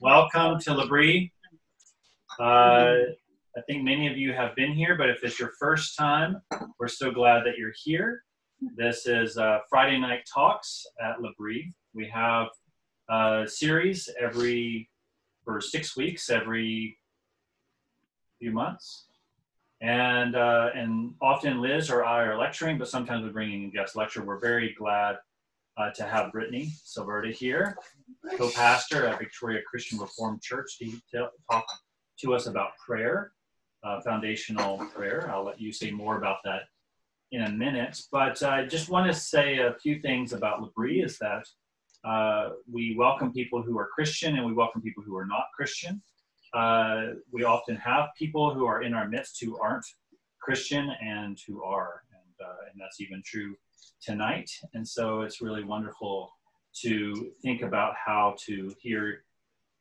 welcome to L'Abri. Uh, I think many of you have been here, but if it's your first time, we're so glad that you're here. This is uh, Friday Night Talks at L'Abri. We have a series every, for six weeks, every few months. And, uh, and often Liz or I are lecturing, but sometimes we're bringing a guest lecture. We're very glad uh, to have Brittney Salverda here, co-pastor at Victoria Christian Reformed Church, to talk to us about prayer, uh, foundational prayer. I'll let you say more about that in a minute, but I just want to say a few things about L'Abri is that uh, we welcome people who are Christian and we welcome people who are not Christian. Uh, we often have people who are in our midst who aren't Christian and who are, and, uh, and that's even true tonight. And so it's really wonderful to think about how to hear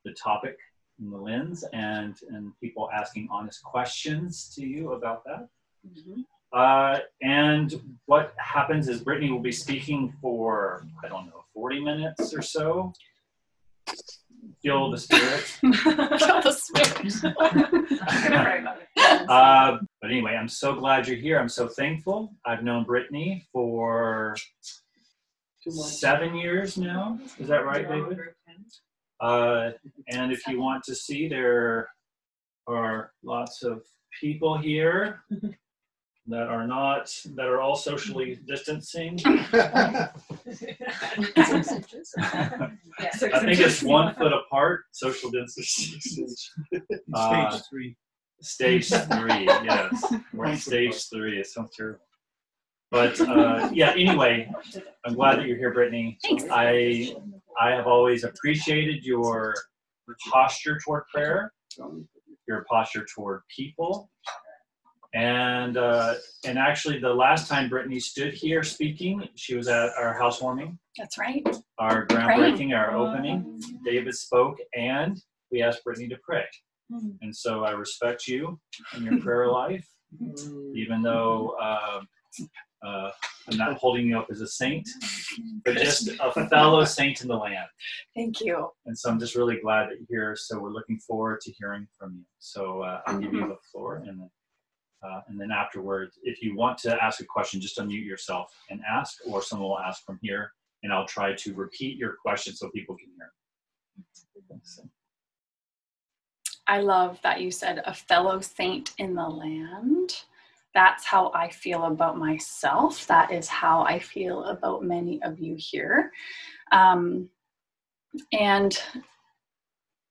the topic in the lens and, and people asking honest questions to you about that. Mm-hmm. Uh, and what happens is Brittney will be speaking for, I don't know, 40 minutes or so. Feel the spirit. Feel the spirit. uh, but anyway, I'm so glad you're here. I'm so thankful. I've known Brittney for seven years now. Is that right, David? Uh, and if you want to see, there are lots of people here that are not that are all socially distancing. I think it's one foot apart, social distancing. Uh, stage three. Stage three, yes. We're in stage three. It sounds terrible. But uh, yeah, anyway, I'm glad that you're here, Brittney. Thanks. I I have always appreciated your posture toward prayer, your posture toward people, and uh, and actually, the last time Brittney stood here speaking, she was at our housewarming. That's right. Our groundbreaking, our opening. David spoke, and we asked Brittney to pray. Hmm. And so I respect you and your prayer life, even though uh, uh, I'm not holding you up as a saint, but just a fellow saint in the land. Thank you. And so I'm just really glad that you're here. So we're looking forward to hearing from you. So uh, I'll give you mm-hmm. the floor, and then uh, and then afterwards, if you want to ask a question, just unmute yourself and ask, or someone will ask from here, and I'll try to repeat your question so people can hear. I love that you said a fellow saint in the land. That's how I feel about myself. That is how I feel about many of you here. Um, and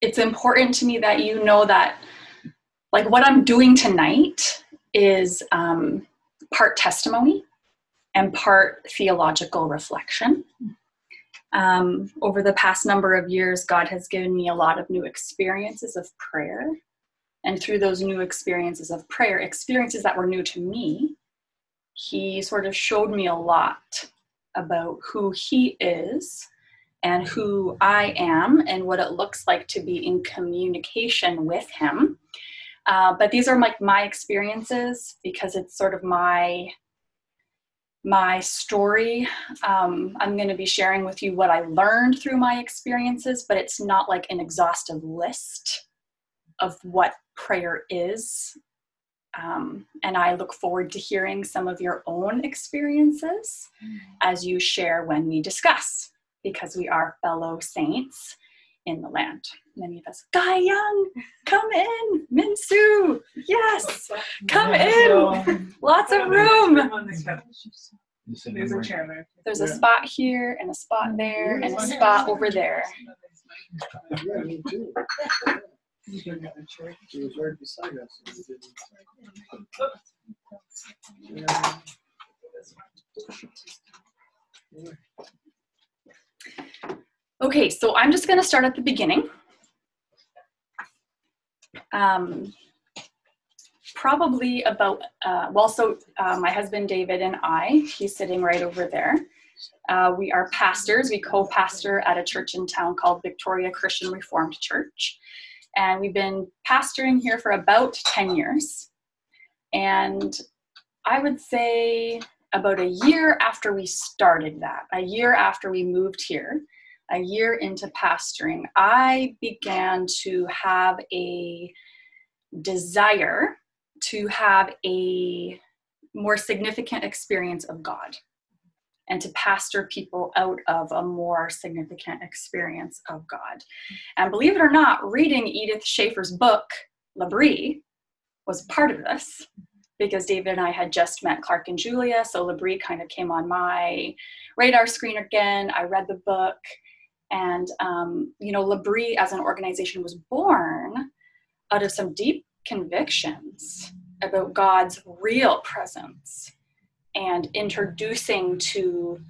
it's important to me that you know that, like, what I'm doing tonight is um, part testimony and part theological reflection. Um, over the past number of years, God has given me a lot of new experiences of prayer. And through those new experiences of prayer, experiences that were new to me, He sort of showed me a lot about who He is and who I am and what it looks like to be in communication with Him uh, but these are like my experiences because it's sort of my my story. Um, I'm going to be sharing with you what I learned through my experiences, but it's not like an exhaustive list of what prayer is. Um, and I look forward to hearing some of your own experiences mm. as you share when we discuss, because we are fellow saints in the land. Many of us, Guy Young, come in. Minsu, yes, come in. Lots of room. There's a chair there. There's a spot here and a spot there and a spot over there. Okay, so I'm just going to start at the beginning. Um, probably about, uh, well, so uh, my husband David and I, he's sitting right over there. Uh, we are pastors. We co pastor at a church in town called Victoria Christian Reformed Church. And we've been pastoring here for about 10 years. And I would say about a year after we started that, a year after we moved here, a year into pastoring, I began to have a desire to have a more significant experience of God and to pastor people out of a more significant experience of God. And believe it or not, reading Edith Schaeffer's book, L'Abri, was part of this because David and I had just met Clark and Julia, so L'Abri kind of came on my radar screen again. I read the book, and um, you know, L'Abri as an organization was born out of some deep convictions about God's real presence and introducing to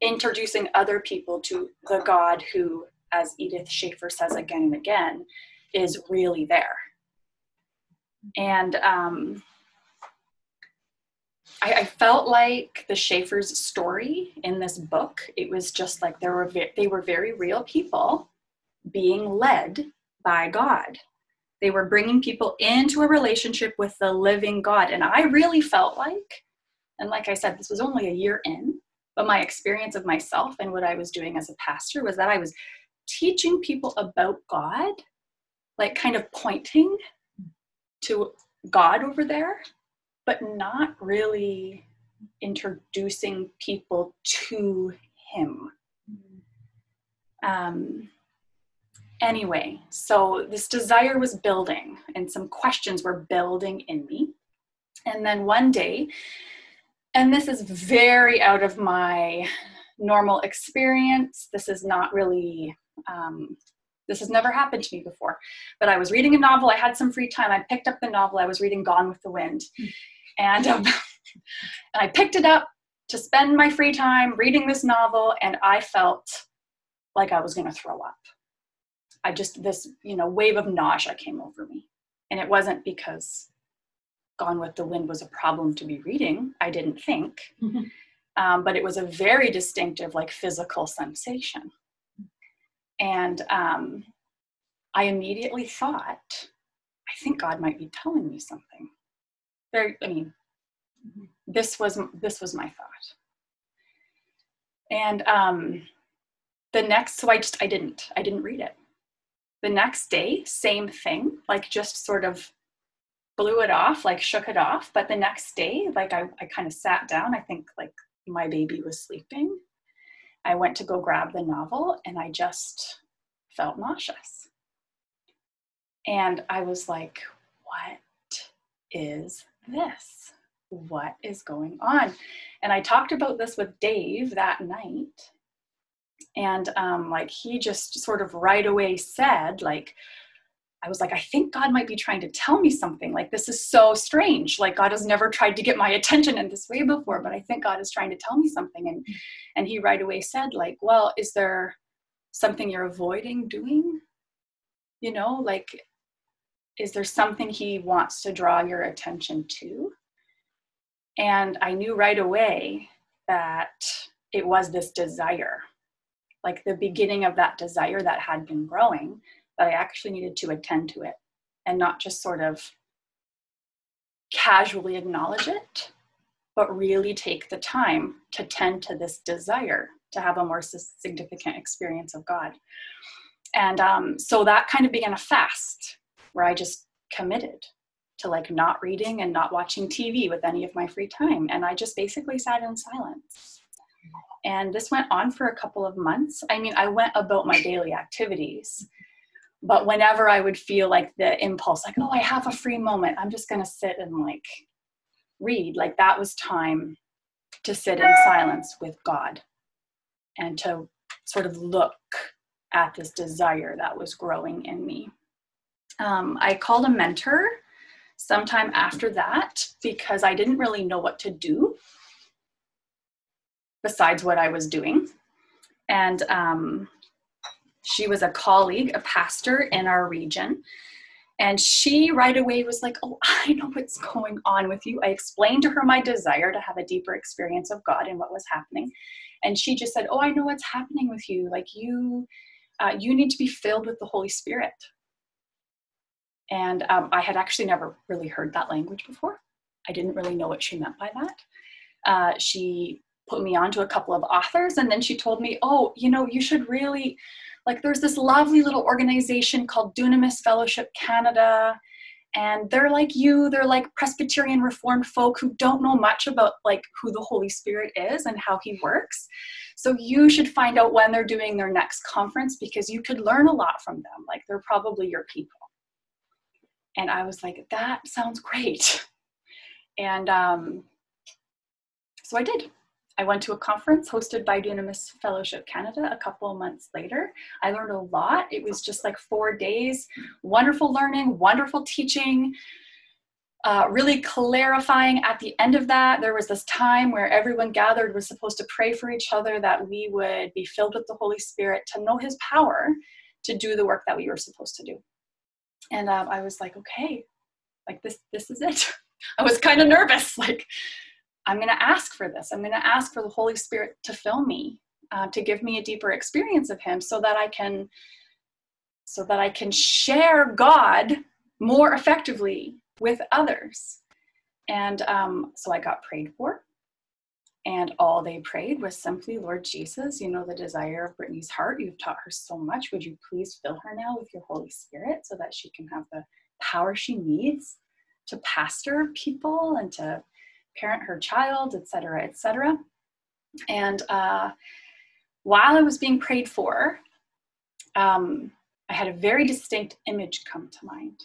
introducing other people to the God who, as Edith Schaeffer says again and again, is really there. And um, I, I, felt like the Schaeffer's story in this book. It was just like there were ve- they were very real people being led by God. They were bringing people into a relationship with the living God, and I really felt like and like I said, this was only a year in, but my experience of myself and what I was doing as a pastor was that I was teaching people about God, like kind of pointing to God over there, but not really introducing people to Him. Um, anyway, so this desire was building, and some questions were building in me. And then one day, and this is very out of my normal experience. This is not really, um, this has never happened to me before. But I was reading a novel, I had some free time. I picked up the novel, I was reading Gone with the Wind. And, um, and I picked it up to spend my free time reading this novel, and I felt like I was going to throw up. I just, this, you know, wave of nausea came over me. And it wasn't because Gone with the Wind was a problem to be reading, I didn't think. Mm-hmm. Um, but it was a very distinctive, like physical sensation. And um, I immediately thought, I think God might be telling me something. Very, I mean, this was this was my thought. And um, the next, so I just I didn't I didn't read it. The next day, same thing, like just sort of blew it off, like shook it off. But the next day, like I, I kind of sat down. I think like my baby was sleeping. I went to go grab the novel and I just felt nauseous. And I was like, what is this? What is going on? And I talked about this with Dave that night. And um, like he just sort of right away said, like, I was like, I think God might be trying to tell me something. Like, this is so strange. Like, God has never tried to get my attention in this way before, but I think God is trying to tell me something. And, and he right away said, like, well, is there something you're avoiding doing? You know, like, is there something he wants to draw your attention to? And I knew right away that it was this desire, like the beginning of that desire that had been growing that I actually needed to attend to it and not just sort of casually acknowledge it, but really take the time to tend to this desire to have a more significant experience of God. And um, so that kind of began a fast where I just committed to like not reading and not watching TV with any of my free time. And I just basically sat in silence. And this went on for a couple of months. I mean, I went about my daily activities, but whenever i would feel like the impulse like oh i have a free moment i'm just going to sit and like read. Like that was time to sit in silence with god and to sort of look at this desire that was growing in me. Um, i called a mentor sometime after that because i didn't really know what to do besides what i was doing. And um, she was a colleague, a pastor in our region. And she right away was like, Oh, I know what's going on with you. I explained to her my desire to have a deeper experience of God and what was happening. And she just said, Oh, I know what's happening with you. Like, you, uh, you need to be filled with the Holy Spirit. And um, I had actually never really heard that language before. I didn't really know what she meant by that. Uh, she put me on to a couple of authors. And then she told me, oh, you know, you should really, like, there's this lovely little organization called Dunamis Fellowship Canada. And they're like you, they're like Presbyterian Reformed folk who don't know much about like who the Holy Spirit is and how he works. So you should find out when they're doing their next conference because you could learn a lot from them. Like they're probably your people. And I was like, that sounds great. And um, so I did. I went to a conference hosted by Dunamis Fellowship Canada a couple of months later. I learned a lot. It was just like four days, wonderful learning, wonderful teaching, uh, really clarifying at the end of that. There was this time where everyone gathered was supposed to pray for each other that we would be filled with the Holy Spirit to know His power to do the work that we were supposed to do. And um, I was like, okay, like this, this is it. I was kind of nervous, like I'm going to ask for this. I'm going to ask for the Holy Spirit to fill me, uh, to give me a deeper experience of Him, so that I can, so that I can share God more effectively with others. And um, so I got prayed for, and all they prayed was simply, Lord Jesus, you know the desire of Brittney's heart. You've taught her so much. Would you please fill her now with your Holy Spirit so that she can have the power she needs to pastor people and to parent her child, etc., etc. And uh, while I was being prayed for, um, I had a very distinct image come to mind.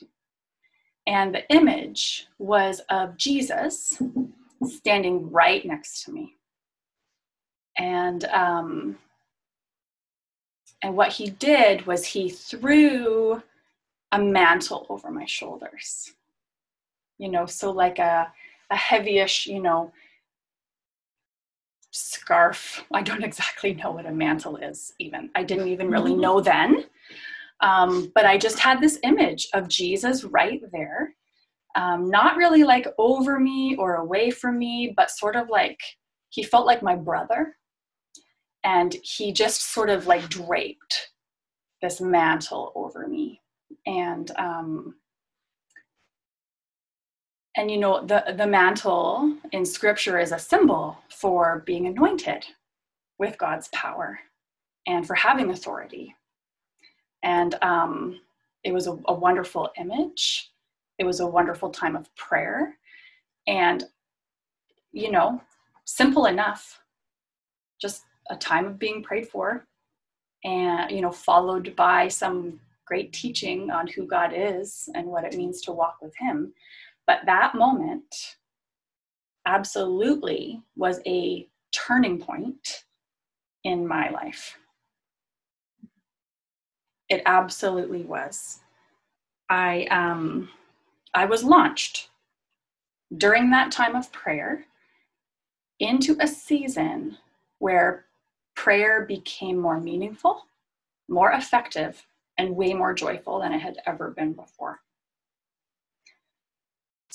And the image was of Jesus standing right next to me. And um, and what he did was he threw a mantle over my shoulders. You know, so like a a heavyish, you know, scarf. I don't exactly know what a mantle is, even. I didn't even really mm-hmm. know then. Um, but I just had this image of Jesus right there, um, not really like over me or away from me, but sort of like he felt like my brother. And he just sort of like draped this mantle over me. And um, and you know the the mantle in scripture is a symbol for being anointed with god's power and for having authority. And um, it was a, a wonderful image. It was a wonderful time of prayer. And you know simple enough. Just a time of being prayed for and you know followed by some great teaching on who god is and what it means to walk with him but that moment absolutely was a turning point in my life. It absolutely was. I um, I was launched during that time of prayer into a season where prayer became more meaningful, more effective, and way more joyful than it had ever been before.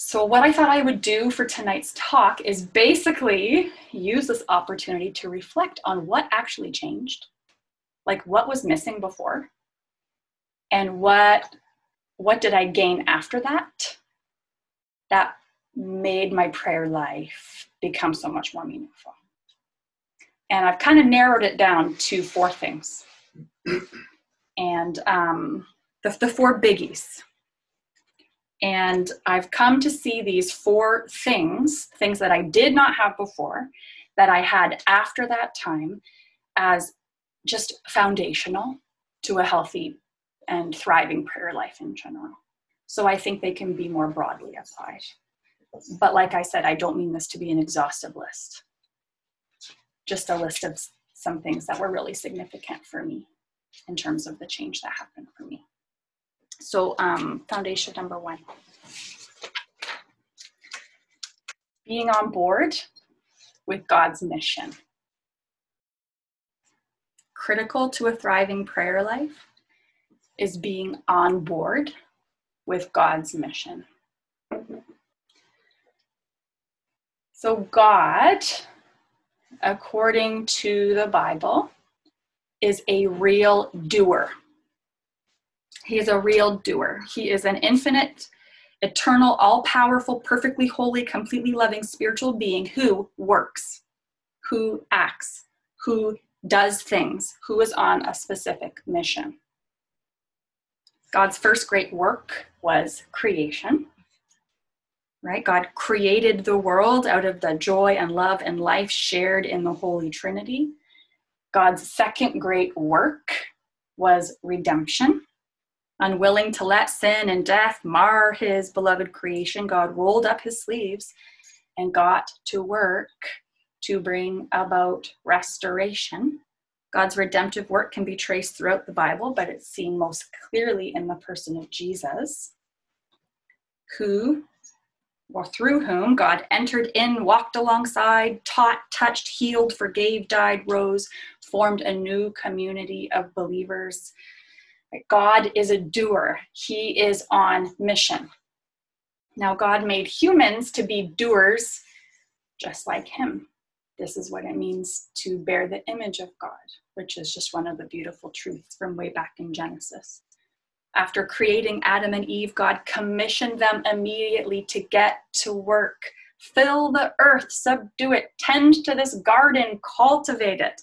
So, what I thought I would do for tonight's talk is basically use this opportunity to reflect on what actually changed, like what was missing before, and what what did I gain after that that made my prayer life become so much more meaningful. And I've kind of narrowed it down to four things. And um, the, the four biggies and I've come to see these four things, things that I did not have before, that I had after that time, as just foundational to a healthy and thriving prayer life in general. So I think they can be more broadly applied. But like I said, I don't mean this to be an exhaustive list, just a list of some things that were really significant for me in terms of the change that happened for me. So um, foundation number one. Being on board with God's mission. Critical to a thriving prayer life is being on board with God's mission. So, God, according to the Bible, is a real doer. He is a real doer. He is an infinite, eternal, all powerful, perfectly holy, completely loving spiritual being who works, who acts, who does things, who is on a specific mission. God's first great work was creation. Right? God created the world out of the joy and love and life shared in the Holy Trinity. God's second great work was redemption. Unwilling to let sin and death mar his beloved creation, God rolled up his sleeves and got to work to bring about restoration. God's redemptive work can be traced throughout the Bible, but it's seen most clearly in the person of Jesus, who, or through whom, God entered in, walked alongside, taught, touched, healed, forgave, died, rose, formed a new community of believers. God is a doer, He is on mission. Now, God made humans to be doers just like Him. This is what it means to bear the image of God, which is just one of the beautiful truths from way back in Genesis. After creating Adam and Eve, God commissioned them immediately to get to work. Fill the earth, subdue it, tend to this garden, cultivate it.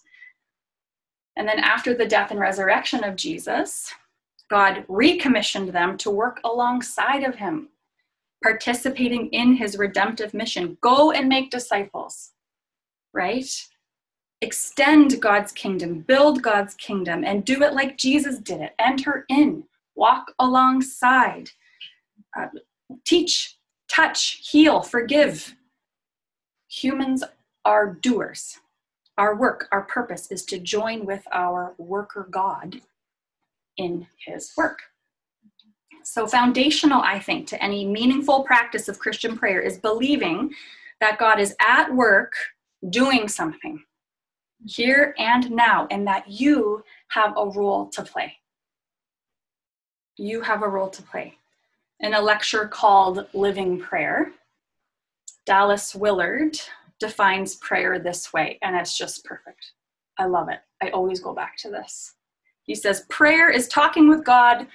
And then, after the death and resurrection of Jesus, God recommissioned them to work alongside of him, participating in his redemptive mission. Go and make disciples right? Extend God's kingdom, build God's kingdom, and do it like Jesus did it. Enter in, walk alongside, uh, teach, touch, heal, forgive. Humans are doers. Our work, our purpose is to join with our worker God in his work. So, foundational, I think, to any meaningful practice of Christian prayer is believing that God is at work doing something here and now, and that you have a role to play. You have a role to play. In a lecture called Living Prayer, Dallas Willard defines prayer this way, and it's just perfect. I love it. I always go back to this. He says, Prayer is talking with God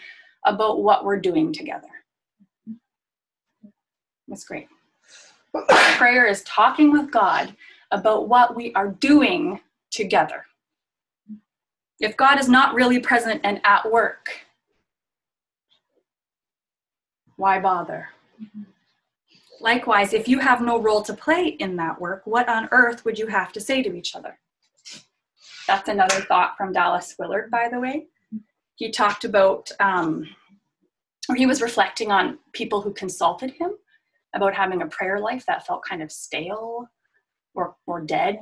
about what we're doing together. That's great. Prayer is talking with God about what we are doing together. If God is not really present and at work, why bother? Likewise, if you have no role to play in that work, what on earth would you have to say to each other? That's another thought from Dallas Willard, by the way. He talked about, um, or he was reflecting on people who consulted him about having a prayer life that felt kind of stale or, or dead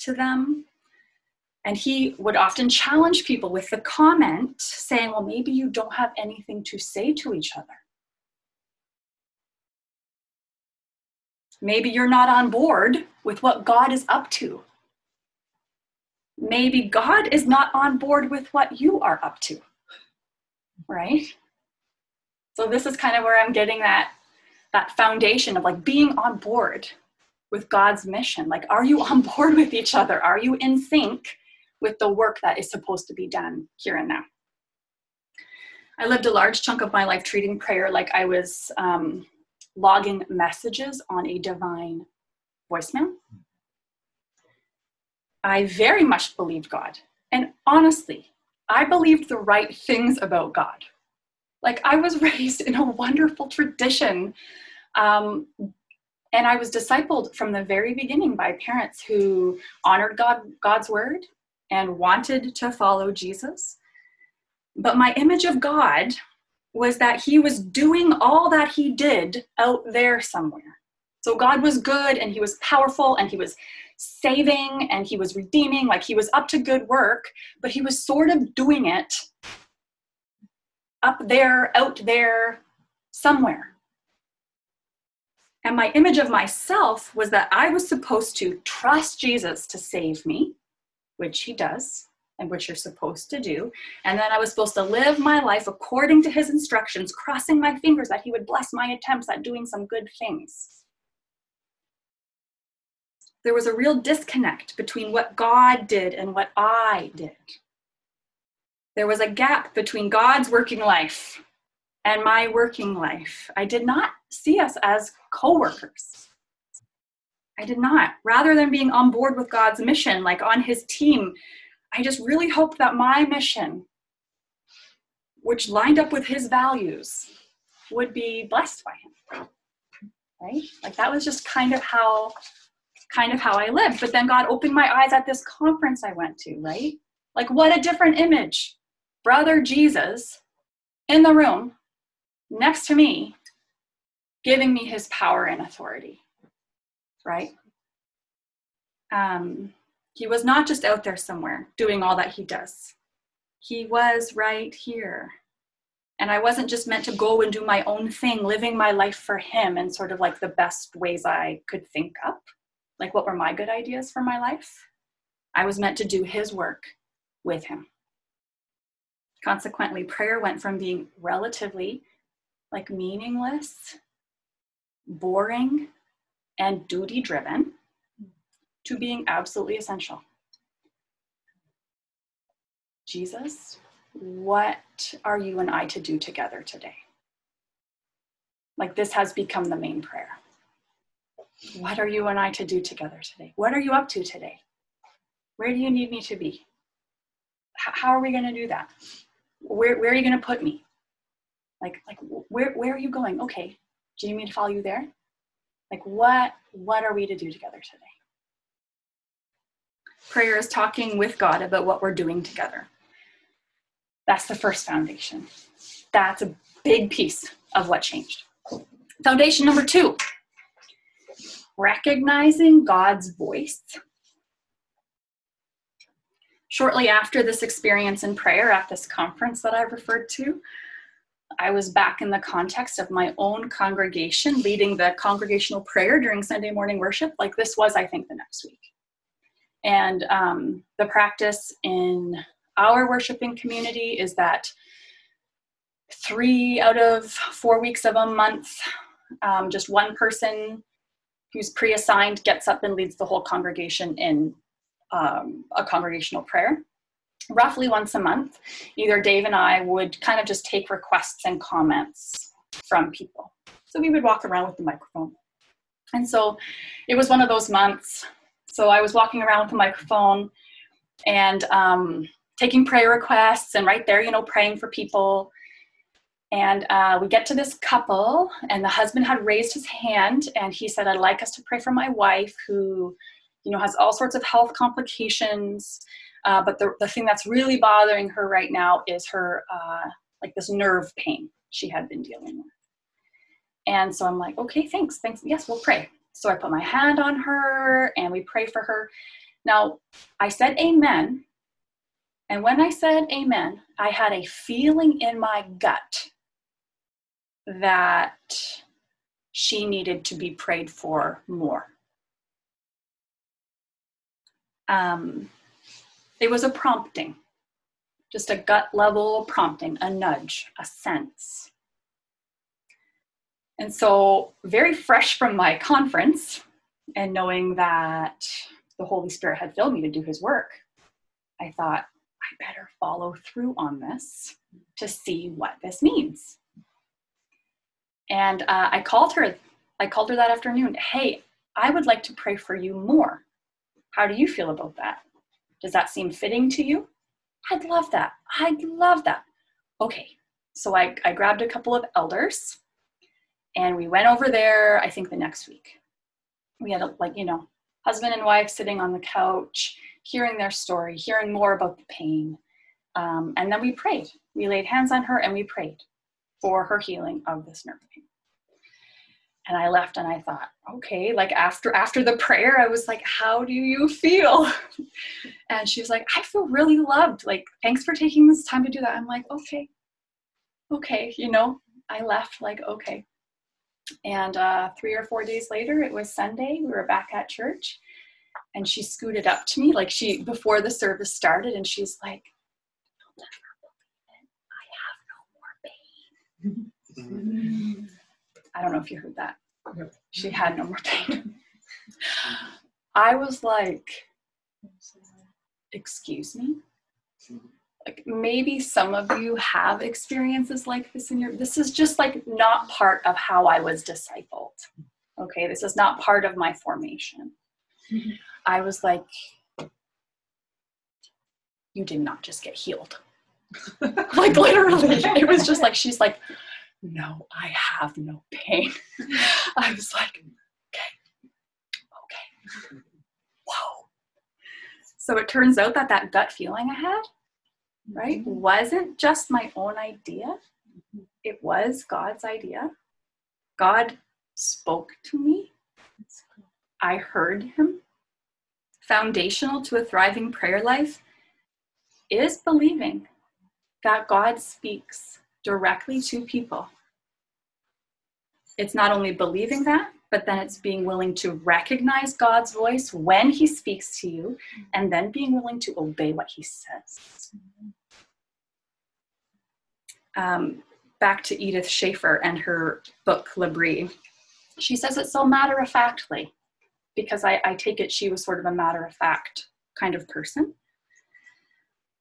to them. And he would often challenge people with the comment saying, Well, maybe you don't have anything to say to each other. Maybe you're not on board with what God is up to. Maybe God is not on board with what you are up to. Right? So this is kind of where I'm getting that that foundation of like being on board with God's mission? Like, are you on board with each other? Are you in sync with the work that is supposed to be done here and now? I lived a large chunk of my life treating prayer like I was um, logging messages on a divine voicemail. I very much believed God. And honestly, I believed the right things about God. Like I was raised in a wonderful tradition um, and I was discipled from the very beginning by parents who honored God, God's word and wanted to follow Jesus. But my image of God was that he was doing all that he did out there somewhere. So God was good and he was powerful and he was saving and he was redeeming, like he was up to good work, but he was sort of doing it up there, out there, somewhere. And my image of myself was that I was supposed to trust Jesus to save me, which he does, and which you're supposed to do. And then I was supposed to live my life according to his instructions, crossing my fingers that he would bless my attempts at doing some good things. There was a real disconnect between what God did and what I did. There was a gap between God's working life and my working life. I did not see us as co workers. I did not. Rather than being on board with God's mission, like on his team, I just really hoped that my mission, which lined up with his values, would be blessed by him. Right? Like that was just kind of how kind of how I lived. But then God opened my eyes at this conference I went to, right? Like what a different image. Brother Jesus in the room next to me giving me his power and authority right um, he was not just out there somewhere doing all that he does he was right here and i wasn't just meant to go and do my own thing living my life for him in sort of like the best ways i could think up like what were my good ideas for my life i was meant to do his work with him consequently prayer went from being relatively like meaningless, boring, and duty driven to being absolutely essential. Jesus, what are you and I to do together today? Like this has become the main prayer. What are you and I to do together today? What are you up to today? Where do you need me to be? How are we going to do that? Where, where are you going to put me? like like where where are you going okay do you need me to follow you there like what what are we to do together today prayer is talking with god about what we're doing together that's the first foundation that's a big piece of what changed foundation number two recognizing god's voice shortly after this experience in prayer at this conference that i referred to I was back in the context of my own congregation, leading the congregational prayer during Sunday morning worship. Like this was, I think, the next week. And um, the practice in our worshiping community is that three out of four weeks of a month, um, just one person who's pre assigned gets up and leads the whole congregation in um, a congregational prayer roughly once a month, either Dave and I would kind of just take requests and comments from people. So we would walk around with the microphone. And so it was one of those months. So I was walking around with the microphone and um, taking prayer requests and right there, you know, praying for people. And uh, we get to this couple, and the husband had raised his hand and he said, I'd like us to pray for my wife who, you know, has all sorts of health complications. Uh, but the, the thing that's really bothering her right now is her, uh, like this nerve pain she had been dealing with. And so I'm like, okay, thanks, thanks. Yes, we'll pray. So I put my hand on her and we pray for her. Now, I said amen. And when I said amen, I had a feeling in my gut that she needed to be prayed for more. Um, it was a prompting, just a gut level prompting, a nudge, a sense. And so, very fresh from my conference and knowing that the Holy Spirit had filled me to do his work, I thought, I better follow through on this to see what this means. And uh, I called her. I called her that afternoon. Hey, I would like to pray for you more. How do you feel about that? Does that seem fitting to you? I'd love that. I'd love that. Okay. So I, I grabbed a couple of elders and we went over there, I think the next week. We had a, like, you know, husband and wife sitting on the couch, hearing their story, hearing more about the pain. Um, and then we prayed. We laid hands on her and we prayed for her healing of this nerve pain. And i left and i thought okay like after after the prayer i was like how do you feel? And she was like i feel really loved. Like thanks for taking this time to do that. I'm like okay okay you know i left like okay. And uh, three or four days later it was sunday we were back at church. And she scooted up to me like she before the service started and she's like i have no more pain I don't know if you heard that. She had no more pain. I was like, excuse me? Like maybe some of you have experiences like this in your this is just like not part of how I was discipled. Okay, this is not part of my formation. Mm-hmm. I was like, you did not just get healed. like literally, it was just like, she's like, no, I have no pain. I was like, okay, okay, whoa. So it turns out that that gut feeling I had, right, mm-hmm. wasn't just my own idea, it was God's idea. God spoke to me. I heard him. Foundational to a thriving prayer life is believing that God speaks directly to people. It's not only believing that, but then it's being willing to recognize God's voice when He speaks to you and then being willing to obey what He says. Um, back to Edith Schaeffer and her book, L'Abri. She says it so matter of factly, because I, I take it she was sort of a matter of fact kind of person.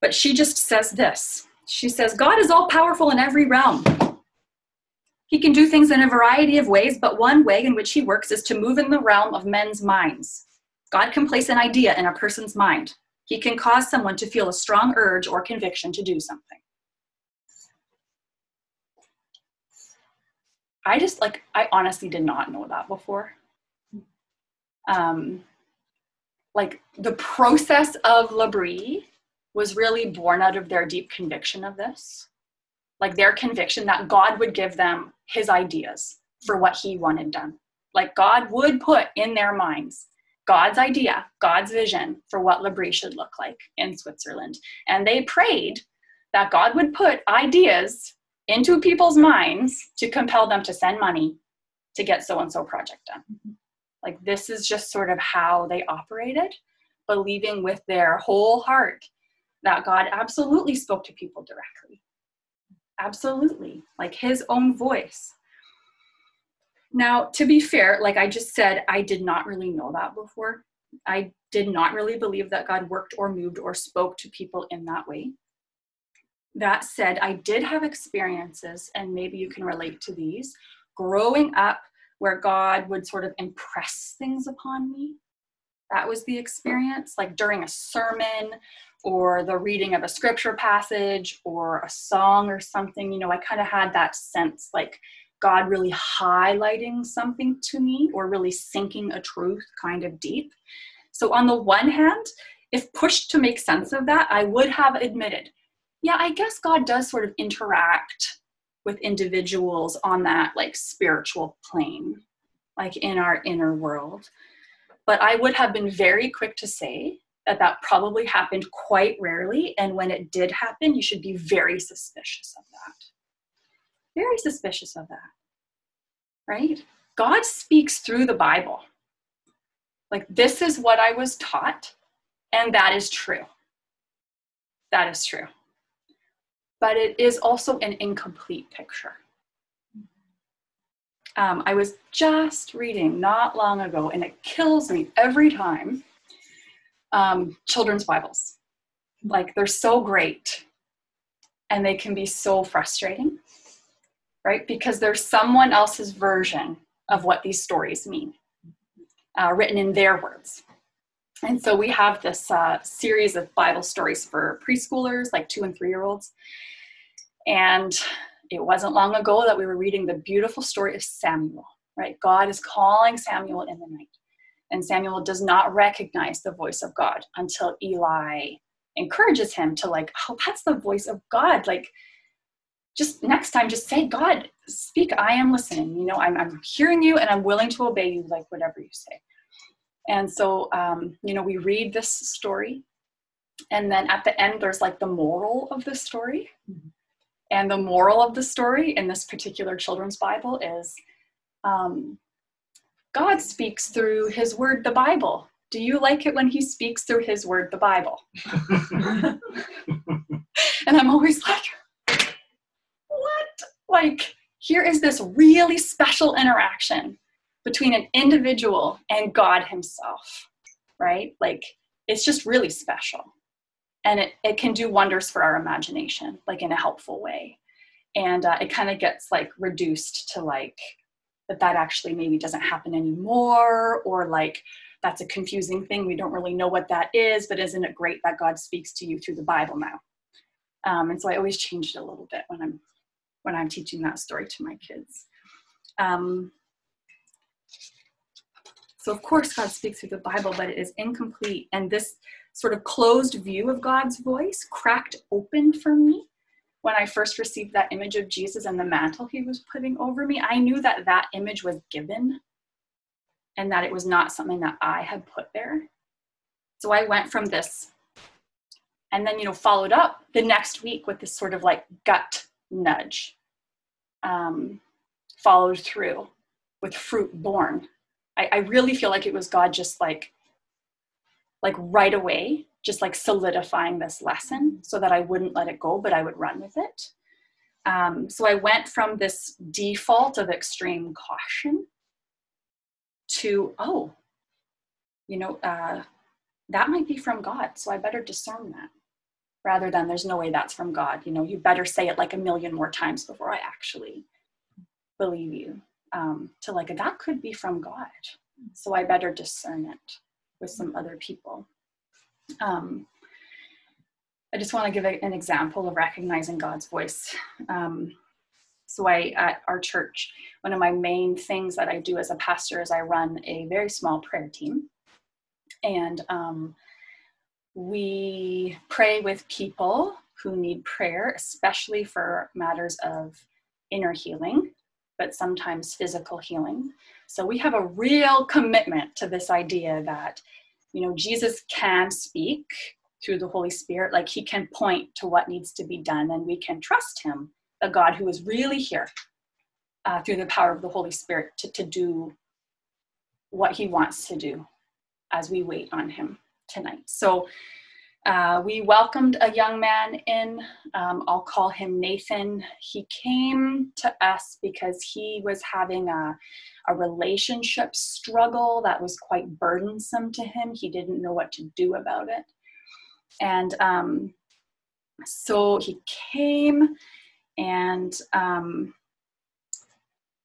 But she just says this She says, God is all powerful in every realm. He can do things in a variety of ways, but one way in which he works is to move in the realm of men's minds. God can place an idea in a person's mind. He can cause someone to feel a strong urge or conviction to do something. I just like I honestly did not know that before. Um, like the process of L'Abri was really born out of their deep conviction of this, like their conviction that God would give them His ideas for what He wanted done. Like God would put in their minds God's idea, God's vision for what L'Abri should look like in Switzerland, and they prayed that God would put ideas into people's minds to compel them to send money to get so and so project done. Mm-hmm. Like this is just sort of how they operated, believing with their whole heart that God absolutely spoke to people directly. Absolutely, like his own voice. Now, to be fair, like I just said, I did not really know that before. I did not really believe that God worked or moved or spoke to people in that way that said, I did have experiences, and maybe you can relate to these, growing up where God would sort of impress things upon me. That was the experience, like during a sermon or the reading of a scripture passage or a song or something. You know, I kind of had that sense like God really highlighting something to me or really sinking a truth kind of deep. So, on the one hand, if pushed to make sense of that, I would have admitted yeah, I guess God does sort of interact with individuals on that like spiritual plane, like in our inner world. But I would have been very quick to say that that probably happened quite rarely. And when it did happen, you should be very suspicious of that. Very suspicious of that. Right? God speaks through the Bible. Like, this is what I was taught, and that is true. That is true but it is also an incomplete picture. Um, I was just reading not long ago, and it kills me every time um, children's Bibles. Like, they're so great, and they can be so frustrating, right? Because there's someone else's version of what these stories mean, uh, written in their words. And so we have this uh, series of Bible stories for preschoolers, like two and three year olds. And it wasn't long ago that we were reading the beautiful story of Samuel, right? God is calling Samuel in the night. And Samuel does not recognize the voice of God until Eli encourages him to, like, oh, that's the voice of God. Like, just next time, just say, God, speak. I am listening. You know, I'm, I'm hearing you and I'm willing to obey you, like whatever you say. And so, um, you know, we read this story. And then at the end, there's like the moral of the story. Mm-hmm. And the moral of the story in this particular children's Bible is um, God speaks through his word, the Bible. Do you like it when he speaks through his word, the Bible? and I'm always like, what? Like, here is this really special interaction between an individual and God himself, right? Like, it's just really special and it, it can do wonders for our imagination like in a helpful way and uh, it kind of gets like reduced to like that that actually maybe doesn't happen anymore or like that's a confusing thing. We don't really know what that is but isn't it great that god speaks to you through the bible now? Um, and so i always change it a little bit when i'm when i'm teaching that story to my kids. Um, so of course god speaks through the bible but it is incomplete. And this sort of closed view of god's voice cracked open for me when I first received that image of Jesus and the mantle he was putting over me, I knew that that image was given and that it was not something that I had put there. So I went from this and then, you know, followed up the next week with this sort of like gut nudge, um, followed through with fruit born. I, I really feel like it was God just like, like right away just like solidifying this lesson so that I wouldn't let it go, but I would run with it. Um, so I went from this default of extreme caution to, oh, you know, uh, that might be from God, so I better discern that rather than there's no way that's from God. You know, you better say it like a million more times before I actually believe you. Um, to like, that could be from God, so I better discern it with some other people. Um, I just want to give an example of recognizing God's voice. Um, so I, at our church, one of my main things that I do as a pastor is I run a very small prayer team. And um, we pray with people who need prayer, especially for matters of inner healing, but sometimes physical healing. So we have a real commitment to this idea that you know jesus can speak through the holy spirit. Like he can point to what needs to be done and we can trust him the god who is really here uh, through the power of the holy spirit to, to do what he wants to do as we wait on him tonight. So uh, we welcomed a young man in. Um, I'll call him Nathan. He came to us because he was having a, a relationship struggle that was quite burdensome to him. He didn't know what to do about it. And um, so he came and, um,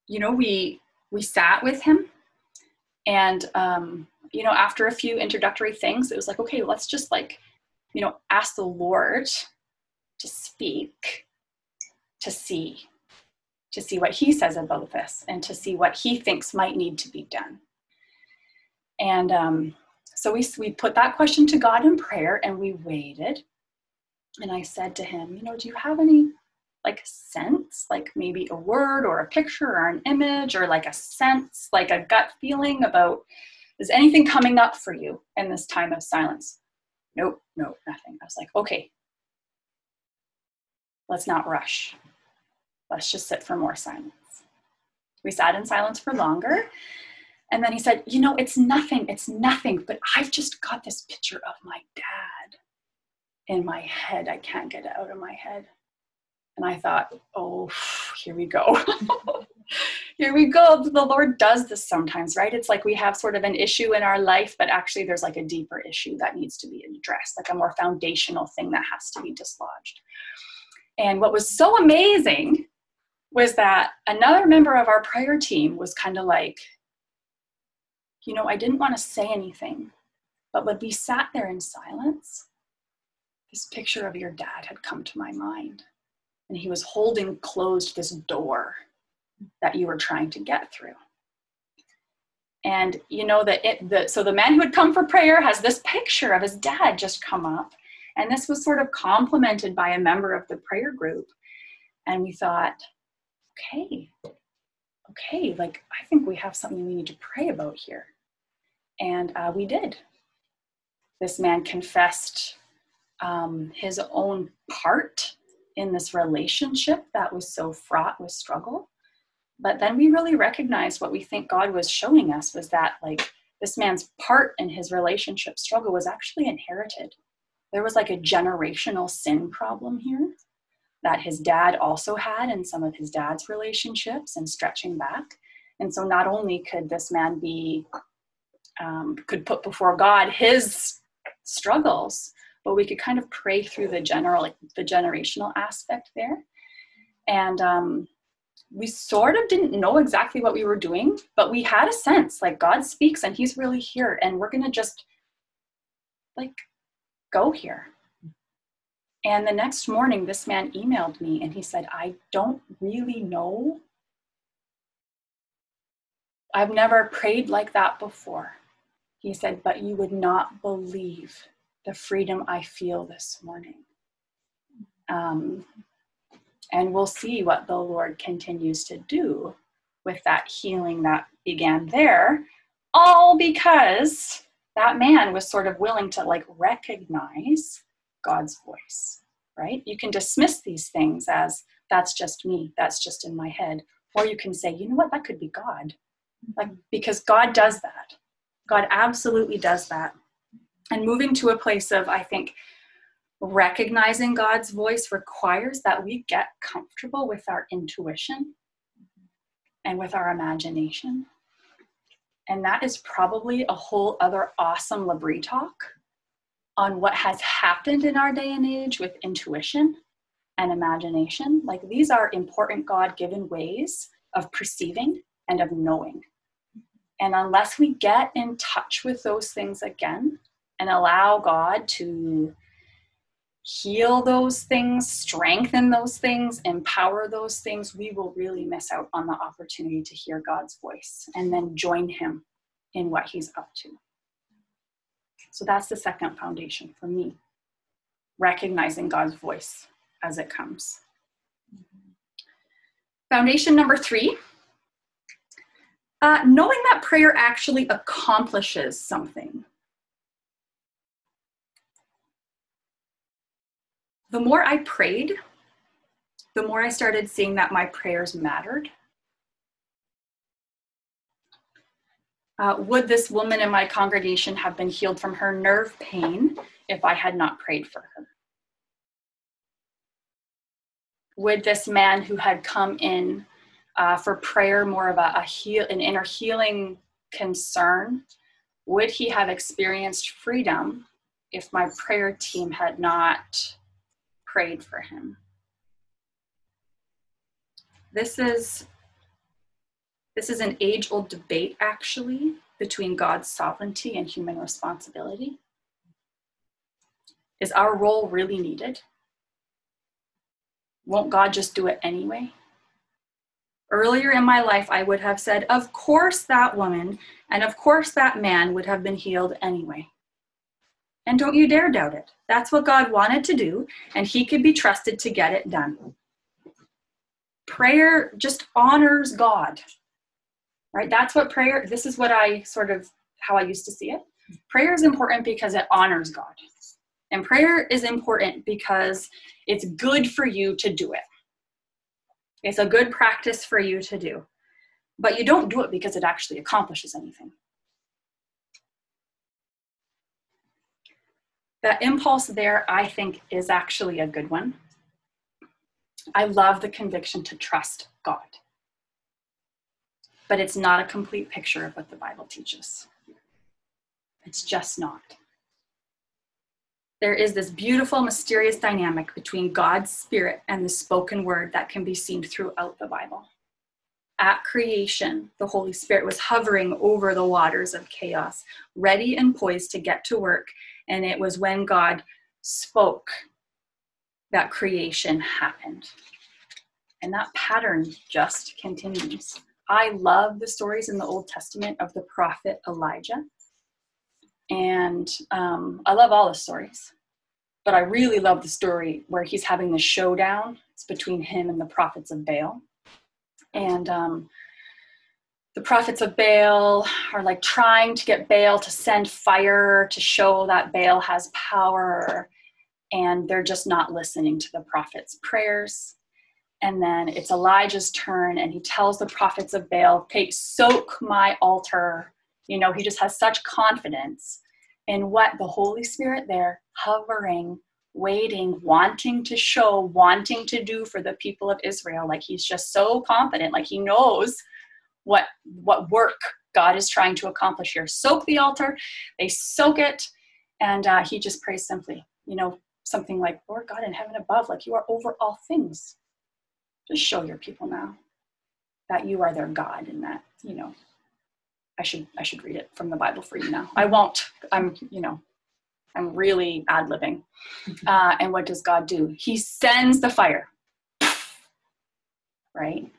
you know, we, we sat with him and, um, you know, after a few introductory things, it was like, okay, let's just like you know, ask the Lord to speak, to see, to see what He says about this, and to see what He thinks might need to be done. And um, so we, we put that question to God in prayer and we waited. And I said to him, You know, do you have any like sense, like maybe a word or a picture or an image or like a sense, like a gut feeling about is anything coming up for you in this time of silence? Nope, nope, nothing. I was like, okay, let's not rush. Let's just sit for more silence. We sat in silence for longer. And then he said, You know, it's nothing, it's nothing, but I've just got this picture of my dad in my head. I can't get it out of my head. And I thought, Oh, here we go. here we go. The Lord does this sometimes, right? It's like we have sort of an issue in our life, but actually there's like a deeper issue that needs to be addressed, like a more foundational thing that has to be dislodged. And what was so amazing was that another member of our prayer team was kind of like, you know, I didn't want to say anything, but when we sat there in silence, this picture of your dad had come to my mind. And he was holding closed this door that you were trying to get through. And you know that it the so the man who had come for prayer has this picture of his dad just come up. And this was sort of complimented by a member of the prayer group. And we thought, okay, okay, like I think we have something we need to pray about here. And uh, we did. This man confessed um, his own part in this relationship that was so fraught with struggle but then we really recognized what we think God was showing us was that like this man's part in his relationship struggle was actually inherited. There was like a generational sin problem here that his dad also had in some of his dad's relationships and stretching back. And so not only could this man be um, could put before God his struggles, but we could kind of pray through the general, the generational aspect there. And um, we sort of didn't know exactly what we were doing, but we had a sense like God speaks and He's really here, and we're going to just like go here. And the next morning, this man emailed me and he said, I don't really know. I've never prayed like that before. He said, but you would not believe the freedom I feel this morning. Um, and we'll see what the Lord continues to do with that healing that began there, all because that man was sort of willing to like recognize God's voice, right? You can dismiss these things as that's just me, that's just in my head. Or you can say, you know what, that could be God. Like, because God does that. God absolutely does that. And moving to a place of, I think, recognizing God's voice requires that we get comfortable with our intuition and with our imagination. And that is probably a whole other awesome L'Abri talk on what has happened in our day and age with intuition and imagination. Like these are important God given ways of perceiving and of knowing. And unless we get in touch with those things again and allow God to heal those things, strengthen those things, empower those things, we will really miss out on the opportunity to hear God's voice and then join Him in what He's up to. So that's the second foundation for me recognizing God's voice as it comes. Foundation number three uh, knowing that prayer actually accomplishes something. The more I prayed, the more I started seeing that my prayers mattered. Uh, would this woman in my congregation have been healed from her nerve pain if I had not prayed for her? Would this man who had come in uh, for prayer, more of a, a heal, an inner healing concern, would he have experienced freedom if my prayer team had not prayed for him. This is this is an age-old debate actually between God's sovereignty and human responsibility. Is our role really needed? Won't God just do it anyway? Earlier in my life, I would have said, Of course, that woman and of course, that man would have been healed anyway. And don't you dare doubt it. That's what God wanted to do, and He could be trusted to get it done. Prayer just honors God, right? That's what prayer, this is what I sort of, how I used to see it. Prayer is important because it honors God. And prayer is important because it's good for you to do it. It's a good practice for you to do. But you don't do it because it actually accomplishes anything. That impulse there, I think, is actually a good one. I love the conviction to trust God. But it's not a complete picture of what the Bible teaches. It's just not. There is this beautiful, mysterious dynamic between God's Spirit and the spoken word that can be seen throughout the Bible. At creation, the Holy Spirit was hovering over the waters of chaos, ready and poised to get to work and it was when God spoke that creation happened. And that pattern just continues. I love the stories in the Old Testament of the prophet Elijah. And um, I love all the stories. But I really love the story where he's having the showdown. It's between him and the prophets of Baal. And um, the prophets of Baal are like trying to get Baal to send fire to show that Baal has power, and they're just not listening to the prophet's prayers. And then it's Elijah's turn, and he tells the prophets of Baal, Okay, soak my altar. You know, he just has such confidence in what the Holy Spirit there, hovering, waiting, wanting to show, wanting to do for the people of Israel. Like he's just so confident, like he knows what what work God is trying to accomplish here. Soak the altar, they soak it, and uh, he just prays simply, you know, something like, Lord God in heaven above, like you are over all things. Just show your people now. that you are their God and that, you know, I should I should read it from the Bible for you now. I won't. I'm, you know, I'm really ad libbing. Uh, and what does God do? He sends the fire. Right?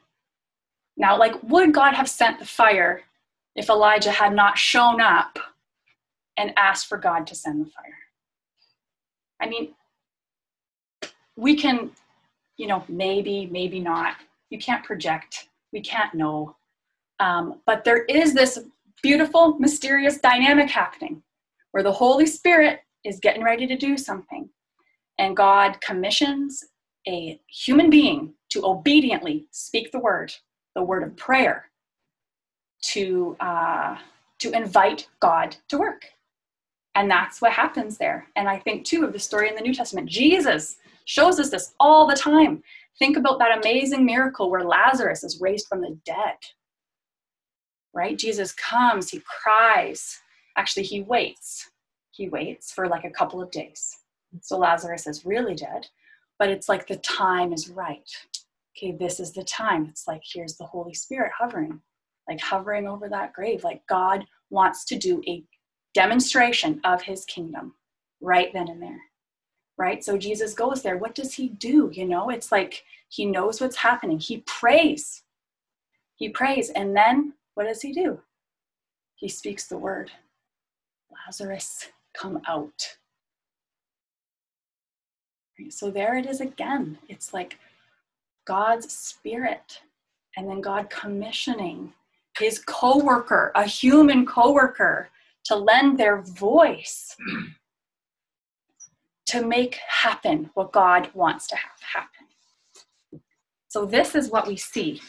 Now, like, would God have sent the fire if Elijah had not shown up and asked for God to send the fire? I mean, we can, you know, maybe, maybe not. You can't project. We can't know. Um, but there is this beautiful, mysterious dynamic happening where the Holy Spirit is getting ready to do something. And God commissions a human being to obediently speak the word, the word of prayer, to, uh, to invite God to work. And that's what happens there. And I think, too, of the story in the New Testament. Jesus shows us this all the time. Think about that amazing miracle where Lazarus is raised from the dead. Right? Jesus comes, he cries. Actually, he waits. He waits for like a couple of days. So Lazarus is really dead, but it's like the time is right. Okay, this is the time. It's like here's the Holy Spirit hovering, like hovering over that grave. Like God wants to do a demonstration of his kingdom right then and there right? So Jesus goes there. What does he do? You know, it's like he knows what's happening. He prays. He prays. And then what does he do? He speaks the word Lazarus, come out. So there it is again. It's like God's spirit and then God commissioning his coworker, a human coworker, to lend their voice to make happen what God wants to have happen. So, this is what we see.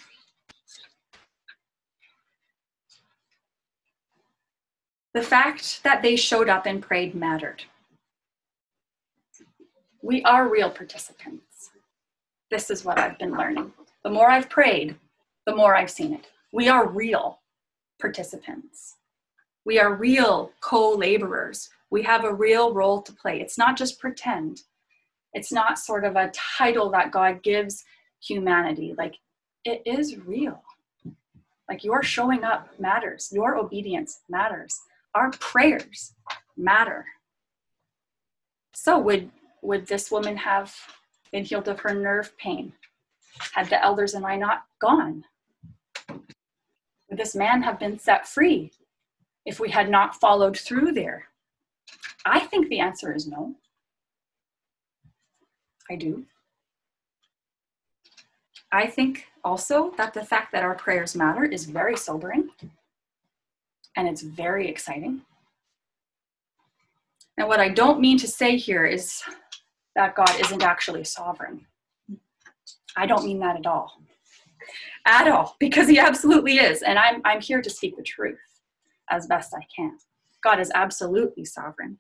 The fact that they showed up and prayed mattered. We are real participants. This is what I've been learning. The more I've prayed, the more I've seen it. We are real participants. We are real co laborers we have a real role to play. It's not just pretend, it's not sort of a title that God gives humanity. Like, it is real. Like, your showing up matters, your obedience matters, our prayers matter. So, would, would this woman have been healed of her nerve pain had the elders and I not gone? Would this man have been set free if we had not followed through there? I think the answer is no. I do. I think also that the fact that our prayers matter is very sobering and it's very exciting. And what I don't mean to say here is that God isn't actually sovereign. I don't mean that at all. At all, because he absolutely is. And I'm, I'm here to speak the truth as best I can. God is absolutely sovereign.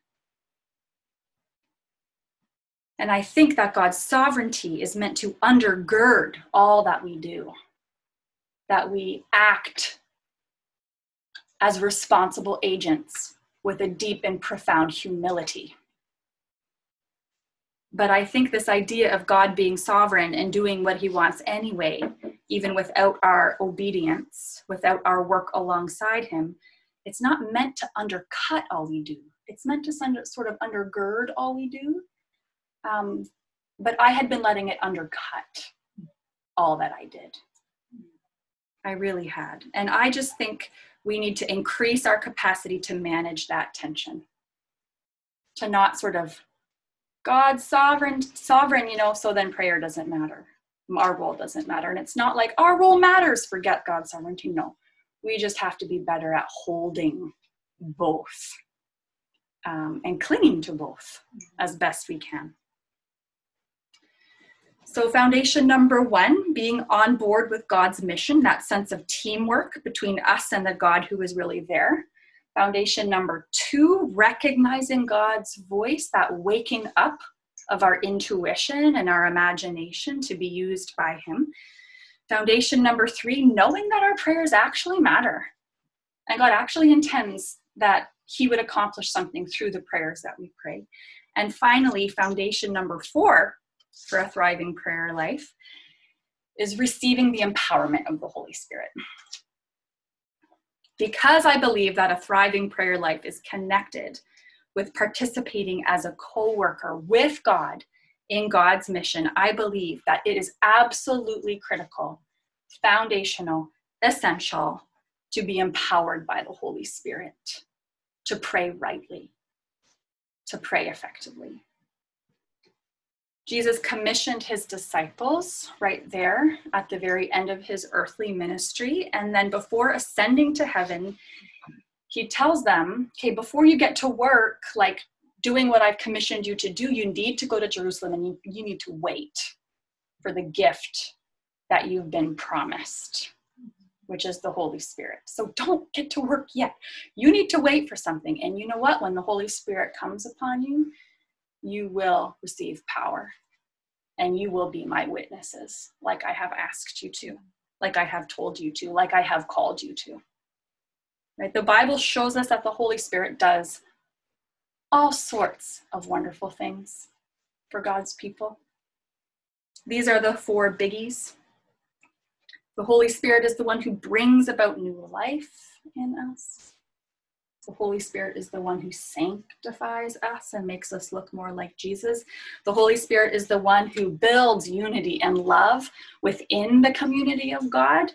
And I think that God's sovereignty is meant to undergird all that we do, that we act as responsible agents with a deep and profound humility. But I think this idea of God being sovereign and doing what he wants anyway, even without our obedience, without our work alongside him, it's not meant to undercut all we do. It's meant to sort of undergird all we do um, but I had been letting it undercut all that I did. I really had. And I just think we need to increase our capacity to manage that tension. To not sort of God's sovereign, sovereign, you know, so then prayer doesn't matter. Our role doesn't matter. And it's not like our role matters, forget God's sovereignty. No. We just have to be better at holding both um, and clinging to both as best we can. So, foundation number one, being on board with God's mission, that sense of teamwork between us and the God who is really there. Foundation number two, recognizing God's voice, that waking up of our intuition and our imagination to be used by Him. Foundation number three, knowing that our prayers actually matter and God actually intends that He would accomplish something through the prayers that we pray. And finally, foundation number four, for a thriving prayer life is receiving the empowerment of the Holy Spirit. Because I believe that a thriving prayer life is connected with participating as a co worker with God in God's mission, I believe that it is absolutely critical, foundational, essential to be empowered by the Holy Spirit to pray rightly, to pray effectively. Jesus commissioned his disciples right there at the very end of his earthly ministry. And then before ascending to heaven, he tells them, okay, before you get to work, like doing what I've commissioned you to do, you need to go to Jerusalem and you, you need to wait for the gift that you've been promised, which is the Holy Spirit. So don't get to work yet. You need to wait for something. And you know what? When the Holy Spirit comes upon you, you will receive power and you will be my witnesses, like I have asked you to, like I have told you to, like I have called you to. Right? The Bible shows us that the Holy Spirit does all sorts of wonderful things for God's people. These are the four biggies. The Holy Spirit is the one who brings about new life in us. The Holy Spirit is the one who sanctifies us and makes us look more like Jesus. The Holy Spirit is the one who builds unity and love within the community of God.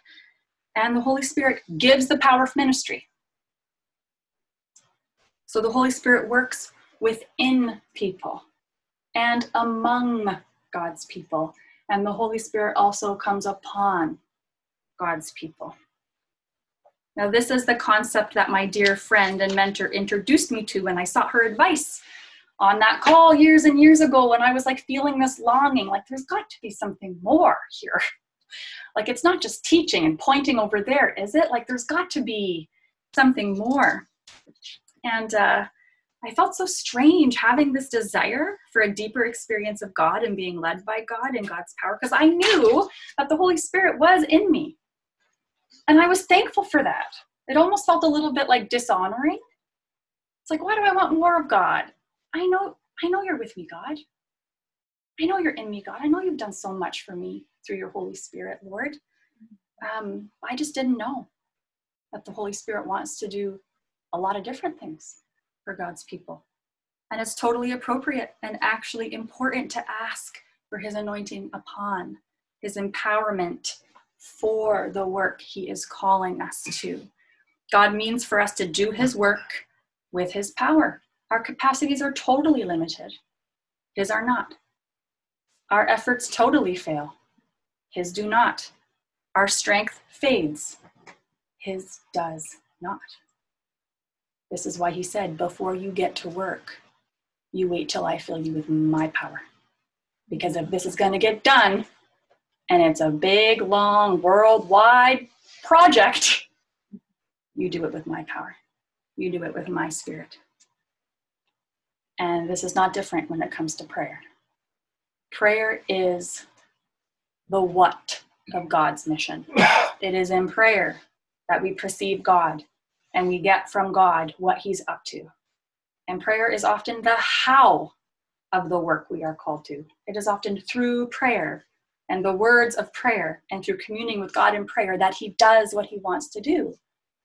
And the Holy Spirit gives the power of ministry. So the Holy Spirit works within people and among God's people. And the Holy Spirit also comes upon God's people. Now, this is the concept that my dear friend and mentor introduced me to when I sought her advice on that call years and years ago when I was like feeling this longing like, there's got to be something more here. like, it's not just teaching and pointing over there, is it? Like, there's got to be something more. And uh, I felt so strange having this desire for a deeper experience of God and being led by God and God's power because I knew that the Holy Spirit was in me. And I was thankful for that. It almost felt a little bit like dishonoring. It's like, why do I want more of God? I know, I know you're with me, God. I know you're in me, God. I know you've done so much for me through your Holy Spirit, Lord. Um, I just didn't know that the Holy Spirit wants to do a lot of different things for God's people. And it's totally appropriate and actually important to ask for his anointing upon, his empowerment for the work he is calling us to. God means for us to do his work with his power. Our capacities are totally limited, his are not. Our efforts totally fail, his do not. Our strength fades, his does not. This is why he said, Before you get to work, you wait till I fill you with my power. Because if this is going to get done, and it's a big, long, worldwide project, you do it with my power. You do it with my spirit. And this is not different when it comes to prayer. Prayer is the what of God's mission. It is in prayer that we perceive God and we get from God what He's up to. And prayer is often the how of the work we are called to. It is often through prayer and the words of prayer and through communing with God in prayer that He does what He wants to do.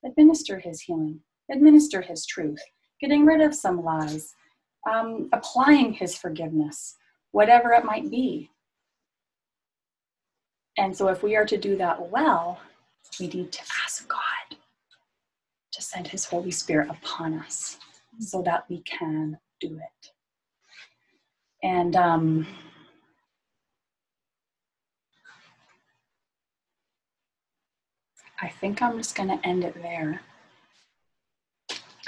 Administer His healing, administer His truth, getting rid of some lies, um, applying His forgiveness, whatever it might be. And so, if we are to do that well, we need to ask God to send His Holy Spirit upon us so that we can do it. And um, I think I'm just going to end it there.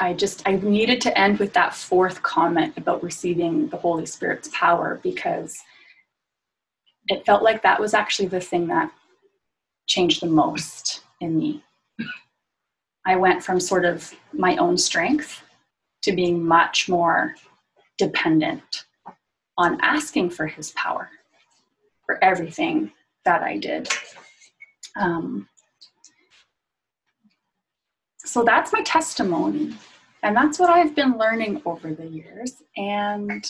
I just I needed to end with that fourth comment about receiving the Holy Spirit's power because it felt like that was actually the thing that changed the most in me. I went from sort of my own strength to being much more dependent on asking for his power for everything that I did. Um, so that's my testimony. And that's what I've been learning over the years. And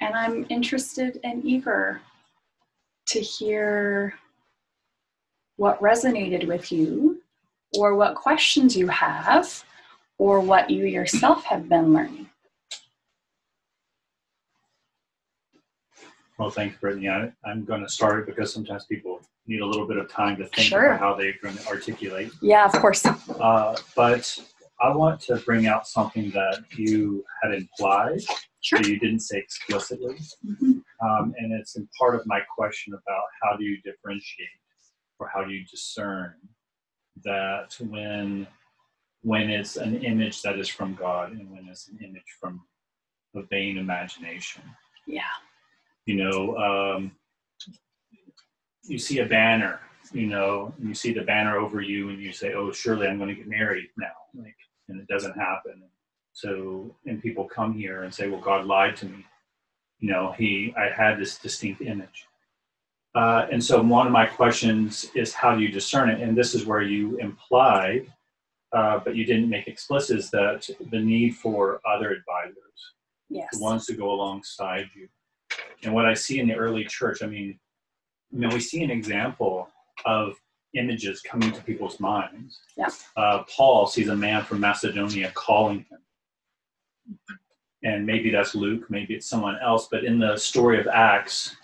and I'm interested and eager to hear what resonated with you, or what questions you have, or what you yourself have been learning. Well, thanks, Brittney. I, I'm going to start because sometimes people need a little bit of time to think Sure. about how they're going to articulate. Yeah, of course. Uh, but I want to bring out something that you had implied, Sure. that you didn't say explicitly. Mhm. Um, and it's in part of my question about how do you differentiate or how do you discern that when when it's an image that is from God and when it's an image from a vain imagination. Yeah. You know, um, you see a banner, you know, and you see the banner over you and you say, oh, surely I'm going to get married now. Like, and it doesn't happen. So, and people come here and say, well, God lied to me. You know, he, I had this distinct image. Uh, and so one of my questions is how do you discern it? And this is where you implied, uh, but you didn't make explicit, is that the need for other advisors Yes. the ones who go alongside you. And what I see in the early church, I mean, I mean, we see an example of images coming to people's minds. Yeah. Uh, Paul sees a man from Macedonia calling him. And maybe that's Luke, maybe it's someone else, but in the story of Acts,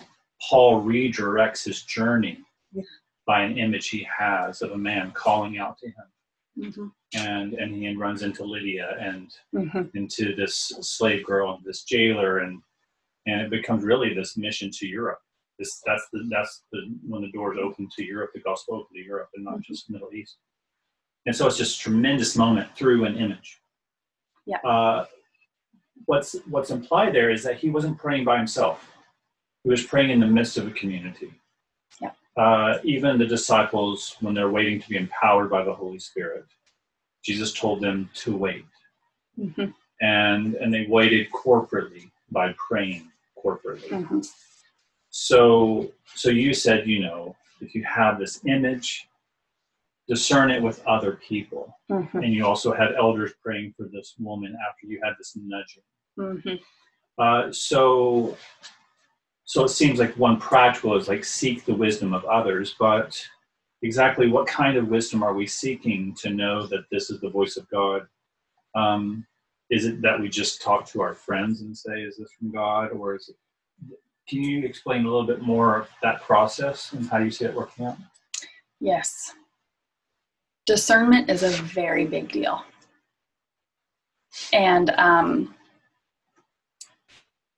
Paul redirects his journey Yeah. by an image he has of a man calling out to him. Mhm. And, and he runs into Lydia and Mhm. into this slave girl and this jailer and and it becomes really this mission to Europe. This that's the that's the when the doors open to Europe, the gospel open to Europe and not just the Middle East. And so it's just a tremendous moment through an image. Yeah. Uh, what's what's implied there is that he wasn't praying by himself. He was praying in the midst of a community. Yeah. Uh, even the disciples, when they're waiting to be empowered by the Holy Spirit, Jesus told them to wait Mhm. and and they waited corporately by praying corporately. Mhm. So so you said, you know, if you have this image, discern it with other people. Mhm. And you also had elders praying for this woman after you had this nudging. Mhm. Uh, so so it seems like one practical is like seek the wisdom of others, but exactly what kind of wisdom are we seeking to know that this is the voice of God? Um, is it that we just talk to our friends and say, "Is this from God?" Or is it? Can you explain a little bit more of that process and how you see it working out? Yes. Discernment is a very big deal. And um,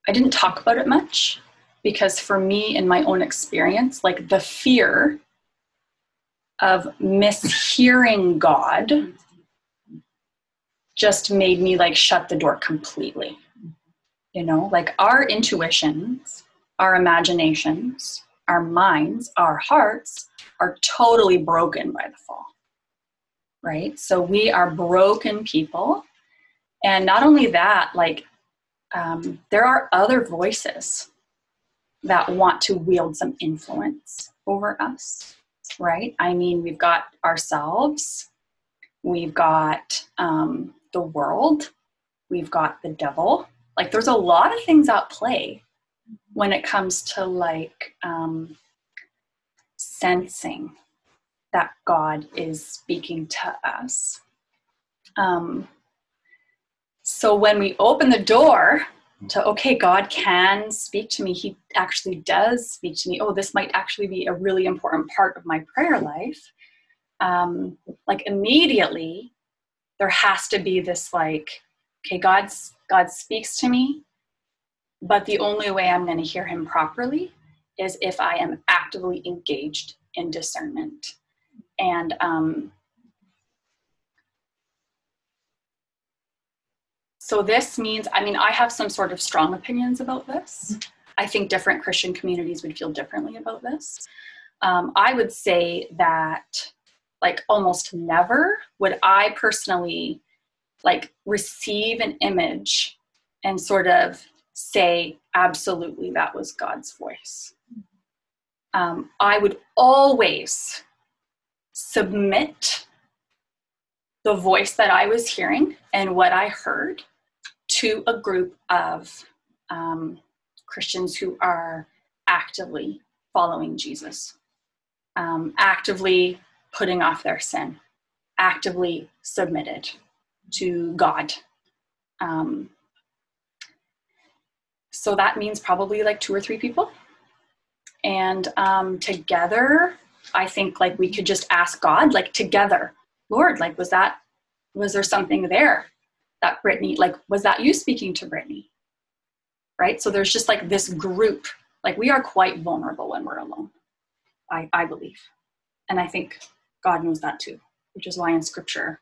I didn't talk about it much because for me, in my own experience, like the fear of mishearing God just made me like shut the door completely. You know, like our intuitions, our imaginations, our minds, our hearts are totally broken by the fall. Right? So we are broken people. And not only that, like, um, there are other voices that want to wield some influence over us, right? I mean, we've got ourselves, we've got um, the world, we've got the devil. Like, there's a lot of things at play when it comes to like um, sensing that God is speaking to us. Um, so when we open the door to, okay, God can speak to me, He actually does speak to me. Oh, this might actually be a really important part of my prayer life. Um, like immediately, there has to be this like, okay, God's God speaks to me, but the only way I'm going to hear Him properly is if I am actively engaged in discernment. And um, so this means, I mean, I have some sort of strong opinions about this. I think different Christian communities would feel differently about this. Um, I would say that, like, almost never would I personally like receive an image and sort of say, absolutely, that was God's voice. Um, I would always submit the voice that I was hearing and what I heard to a group of um, Christians who are actively following Jesus, um, actively putting off their sin, actively submitted to God. Um, so that means probably like two or three people. And um, together, I think like we could just ask God, like together, Lord, like was that, was there something there that Brittney, like was that you speaking to Brittney? Right? So there's just like this group, like we are quite vulnerable when we're alone, I, I believe. And I think God knows that too, which is why in scripture,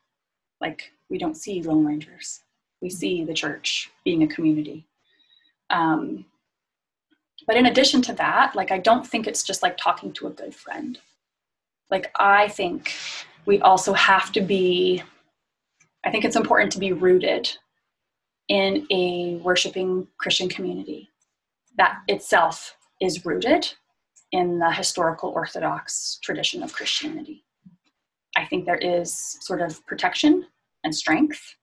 like we don't see Lone Rangers. We see the church being a community. Um, but in addition to that, like I don't think it's just like talking to a good friend. Like I think we also have to be, I think it's important to be rooted in a worshiping Christian community that itself is rooted in the historical Orthodox tradition of Christianity. I think there is sort of protection and strength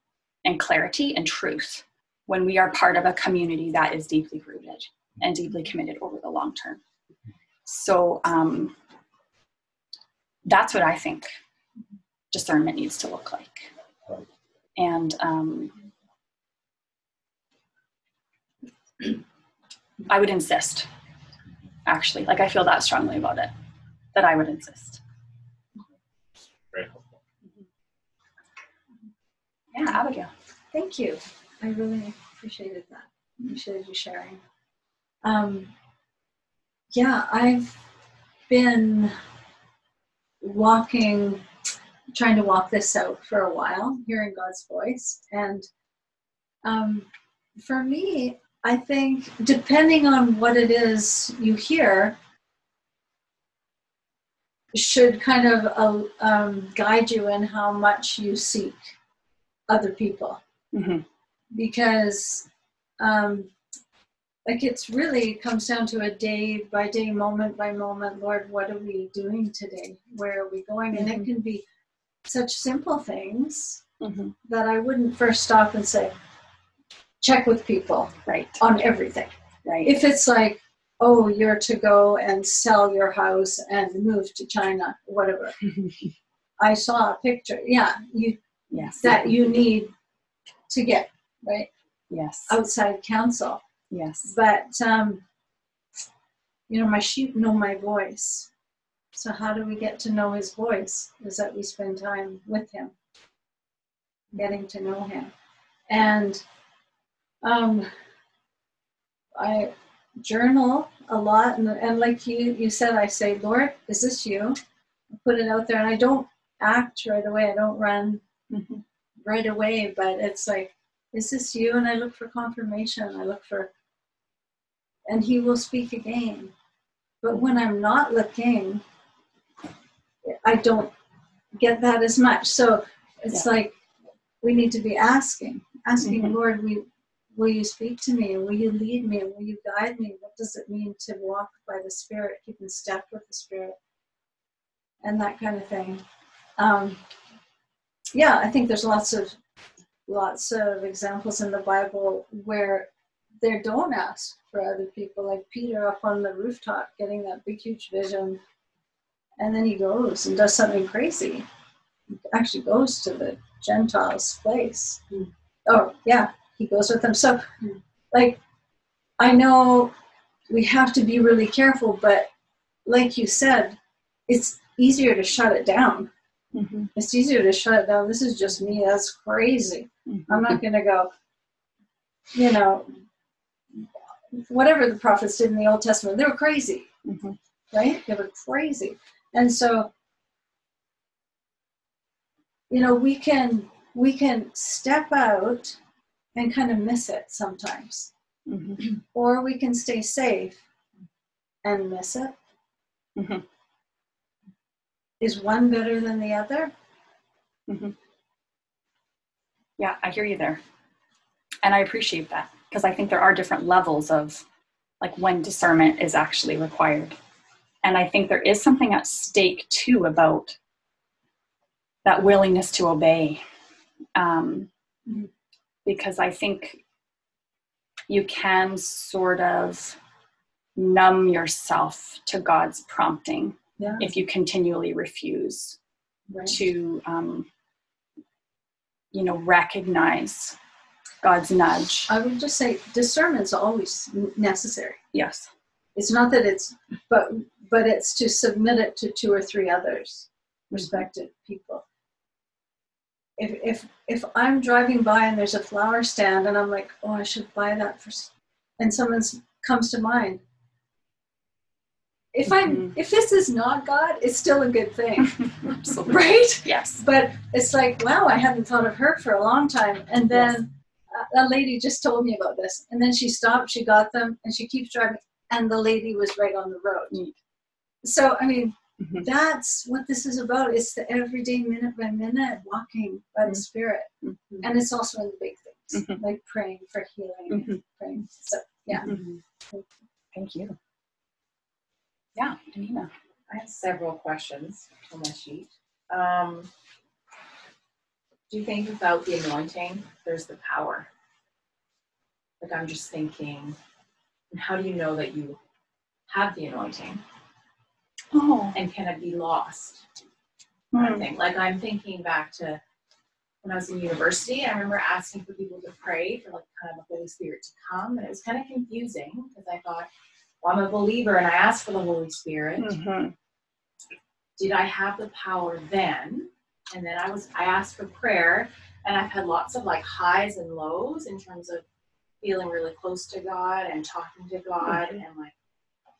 and clarity and truth when we are part of a community that is deeply rooted and deeply committed over the long term. So um, that's what I think discernment needs to look like. And um, I would insist, actually, like I feel that strongly about it, that I would insist. Very helpful. Yeah, Abigail. Thank you. I really appreciated that. Appreciated you sharing. Um, yeah, I've been walking, trying to walk this out for a while, hearing God's voice. And um, for me, I think depending on what it is you hear, should kind of uh, um, guide you in how much you seek other people. Mm-hmm. Because um, like it's really comes down to a day by day moment by moment lord what are we doing today where are we going mm-hmm. and it Mm-hmm. can be such simple things Mm-hmm. that i wouldn't first stop and say check with people Right, on everything right. if it's like oh you're to go and sell your house and move to china whatever i saw a picture yeah you yes. that you need to get right? Yes. outside counsel. Yes. but um, you know my sheep know my voice. So how do we get to know his voice is that we spend time with him getting to know him. And um, i journal a lot and, and like you you said i say lord is this you? I put it out there and i don't act right away. I don't run Mhm. right away but it's like is this you? And i look for confirmation. I look for and he will speak again. But when i'm not looking i don't get that as much. So it's like we need to be asking asking Mhm. lord we will you speak to me? Will you lead me? Will you guide me? What does it mean to walk by the spirit keep in step with the spirit? And that kind of thing. Um, yeah i think there's lots of lots of examples in the bible where they don't ask for other people like peter up on the rooftop getting that big huge vision and then he goes and does something crazy he actually goes to the gentiles place Mm. oh yeah he goes with them so Mm. like i know we have to be really careful but like you said it's easier to shut it down Mm-hmm. it's easier to shut it down this is just me that's crazy Mm-hmm. i'm not going to go you know whatever the prophets did in the old testament they were crazy Mm-hmm. right they were crazy and so you know we can we can step out and kind of miss it sometimes Mm-hmm. or we can stay safe and miss it. Is one better than the other Yeah, I hear you there. And I appreciate that because I think there are different levels of like when discernment is actually required. And I think there is something at stake too about that willingness to obey. Um, Mhm. because I think you can sort of numb yourself to God's prompting Yeah. if you continually refuse Right. to, um, you know, recognize God's nudge. I would just say discernment's always necessary. Yes. It's not that it's, but but it's to submit it to two or three others, respected people. If if if I'm driving by and there's a flower stand and I'm like, oh, I should buy that for, and someone comes to mind. If I'm Mhm. if this is not God, it's still a good thing, Absolutely. right? Yes. but it's like wow i hadn't thought of her for a long time and then a, a lady just told me about this and then she stopped she got them and she keeps driving and the lady was right on the road Neat. so i mean Mhm. that's what this is about it's the everyday minute by minute walking by the spirit Mhm. and it's also in the big things Mhm. like praying for healing Mhm. praying so yeah. Thank you. Yeah, Anina. I have several questions on my sheet. Um, do you think without the anointing, there's the power? Like I'm just thinking, and how do you know that you have the anointing? Oh. And can it be lost? Think. Like I'm thinking back to when I was in university, I remember asking for people to pray for like kind of the Holy Spirit to come, and it was kind of confusing because I thought, well, I'm a believer and I asked for the Holy Spirit. Mhm. did I have the power then? And then I was I asked for prayer and I've had lots of like highs and lows in terms of feeling really close to God and talking to God and like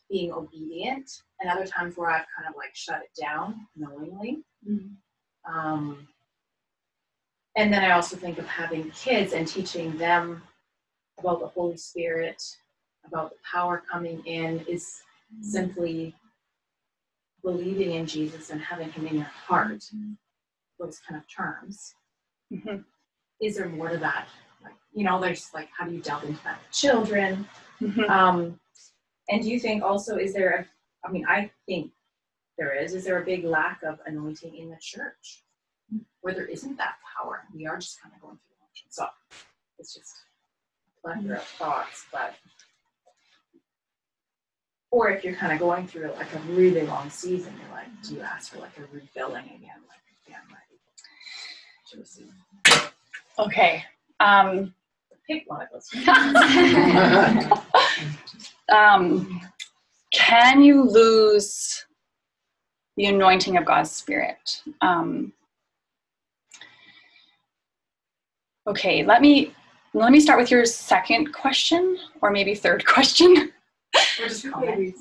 being obedient and other times where I've kind of like shut it down knowingly. Um, and then I also think of having kids and teaching them about the Holy Spirit, about the power coming in is simply believing in Jesus and having him in your heart, those kind of terms. Mhm. Is there more to that? Like, you know, there's like, how do you delve into that? with Children. Mhm. Um, and do you think also, is there, a, I mean, I think there is, is there a big lack of anointing in the church where there isn't that power? We are just kind of going through the motions. So it's just a plethora of thoughts, but or if you're kind of going through like a really long season, you're like, do you ask for like a refilling again? Like, again, like? Okay. Um, Pick one of those. um, can you lose the anointing of God's Spirit? Um, okay, let me let me start with your second question, or maybe third question. Or just comment.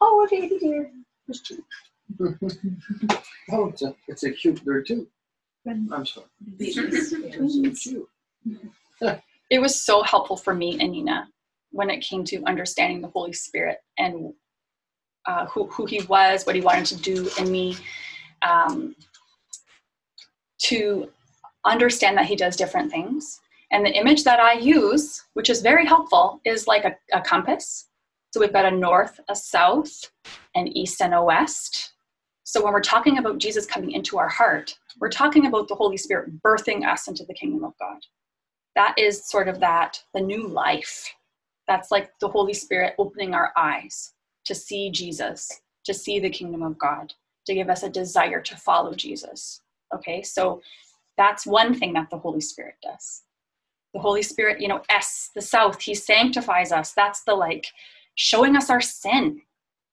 Oh, a baby dear. Oh, it's a, it's a cute bird too. I'm sorry. So cute. it was so helpful for me and Nina when it came to understanding the Holy Spirit and uh, who, who he was, what he wanted to do in me, um, to understand that he does different things. And the image that I use, which is very helpful, is like a, a compass. So we've got a north, a south, an east, and a west. So when we're talking about Jesus coming into our heart, we're talking about the Holy Spirit birthing us into the kingdom of God that is sort of that the new life that's like the holy spirit opening our eyes to see jesus to see the kingdom of god to give us a desire to follow jesus okay so that's one thing that the holy spirit does the holy spirit you know s the south he sanctifies us. That's the like showing us our sin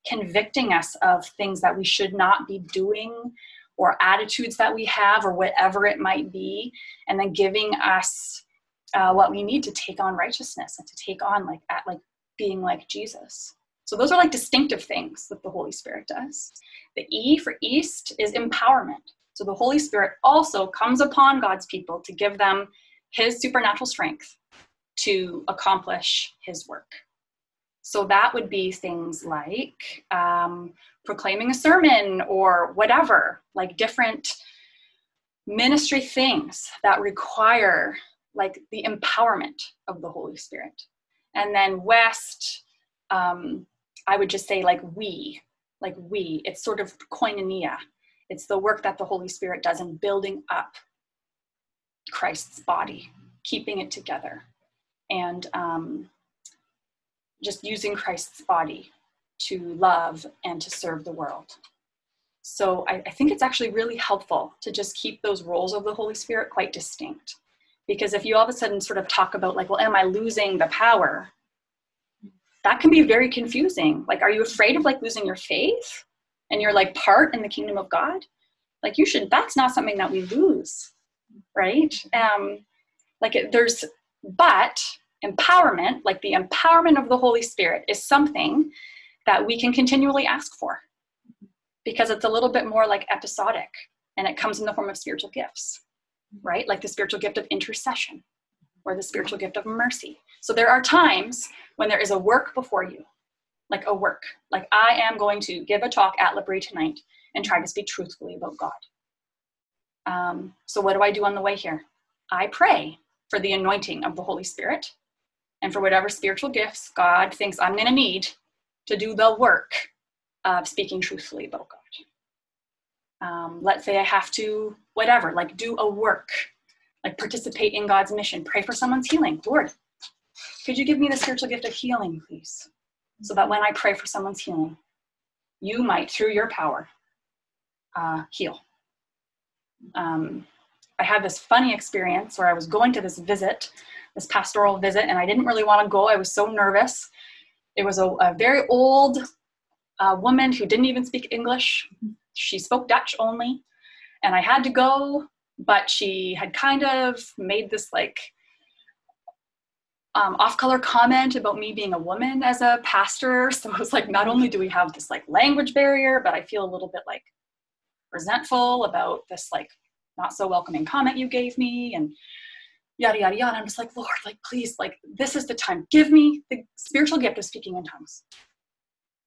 convicting us of things that we should not be doing or attitudes that we have or whatever it might be and then giving us uh, what we need to take on righteousness and to take on like at like being like jesus. So those are like distinctive things that the holy spirit does. The e for east is empowerment. So the holy spirit also comes upon god's people to give them his supernatural strength to accomplish his work so that would be things like um, proclaiming a sermon or whatever like different ministry things that require like the empowerment of the Holy Spirit. And then West, um, I would just say like we, like we, it's sort of koinonia. It's the work that the Holy Spirit does in building up Christ's body, keeping it together. and um, just using Christ's body to love and to serve the world. So I, I, think it's actually really helpful to just keep those roles of the Holy Spirit quite distinct. Because if you all of a sudden sort of talk about, like, well, am I losing the power? That can be very confusing. Like, are you afraid of like losing your faith and you're like part in the kingdom of God? Like, you should, that's not something that we lose, right? Um, like, it, there's, but empowerment, like the empowerment of the Holy Spirit, is something that we can continually ask for because it's a little bit more like episodic and it comes in the form of spiritual gifts, right? Like the spiritual gift of intercession or the spiritual gift of mercy. So there are times when there is a work before you, like a work. Like I am going to give a talk at L'Abri tonight and try to speak truthfully about God. Um, so what do I do on the way here? I pray for the anointing of the Holy Spirit and for whatever spiritual gifts God thinks I'm going to need to do the work of speaking truthfully about God. Um, let's say I have to, whatever, like do a work, like participate in God's mission, pray for someone's healing. Lord, could you give me the spiritual gift of healing, please? So that when I pray for someone's healing, you might, through your power, uh, heal. Um, I had this funny experience where I was going to this visit, this pastoral visit, and I didn't really want to go. I was so nervous. It was a, a very old uh, woman who didn't even speak English. She spoke Dutch only. And I had to go, but she had kind of made this like um, off-color comment about me being a woman as a pastor. So it was like, not only do we have this like language barrier, but I feel a little bit like resentful about this like not so welcoming comment you gave me and yada yada yada. I'm just like, Lord, like please, like this is the time. Give me the spiritual gift of speaking in tongues.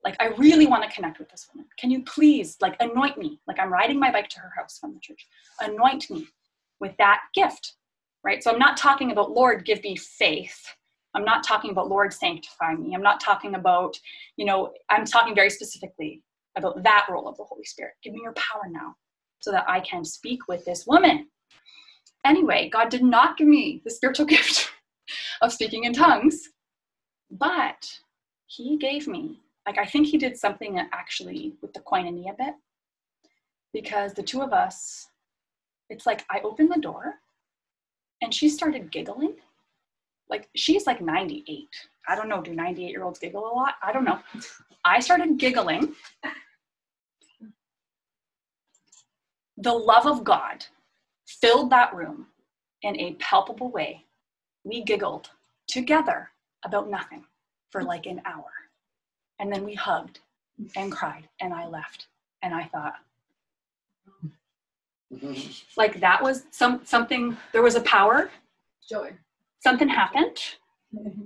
Like I really want to connect with this woman. Can you please like anoint me? Like I'm riding my bike to her house from the church. Anoint me with that gift. Right? So I'm not talking about Lord, give me faith. I'm not talking about Lord sanctify me. I'm not talking about, you know, I'm talking very specifically about that role of the Holy Spirit. Give me your power now so that I can speak with this woman. Anyway, God did not give me the spiritual gift of speaking in tongues, but He gave me, like, I think He did something actually with the koinonia bit, because the two of us, it's like I opened the door and she started giggling. Like, she's like 98. I don't know, do 98 year olds giggle a lot? I don't know. I started giggling the love of God filled that room in a palpable way. We giggled together about nothing for like an hour. And then we hugged and cried, and I left. And I thought, mm-hmm. like that was some something there was a power joy something happened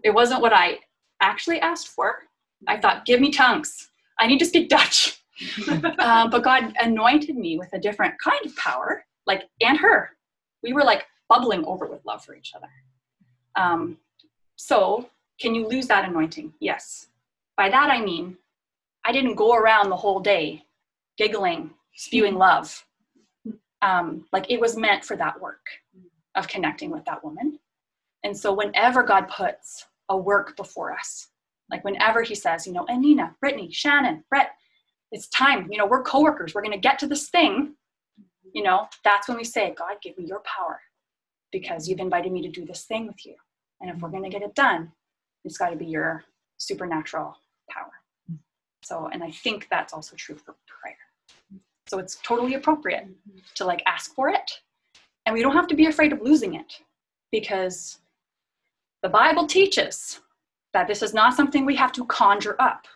it wasn't what i actually asked for i thought give me tongues i need to speak dutch uh, but God anointed me with a different kind of power, like, and her. We were like bubbling over with love for each other. Um, so, can you lose that anointing? Yes. By that I mean, I didn't go around the whole day giggling, spewing love. Um, like, it was meant for that work of connecting with that woman. And so, whenever God puts a work before us, like whenever He says, you know, Anina, Brittney, Shannon, Brett, it's time you know we're coworkers we're going to get to this thing you know that's when we say god give me your power because you've invited me to do this thing with you. And if we're going to get it done it's got to be your supernatural power. So and i think that's also true for prayer. So it's totally appropriate to like ask for it. And we don't have to be afraid of losing it because the bible teaches that this is not something we have to conjure up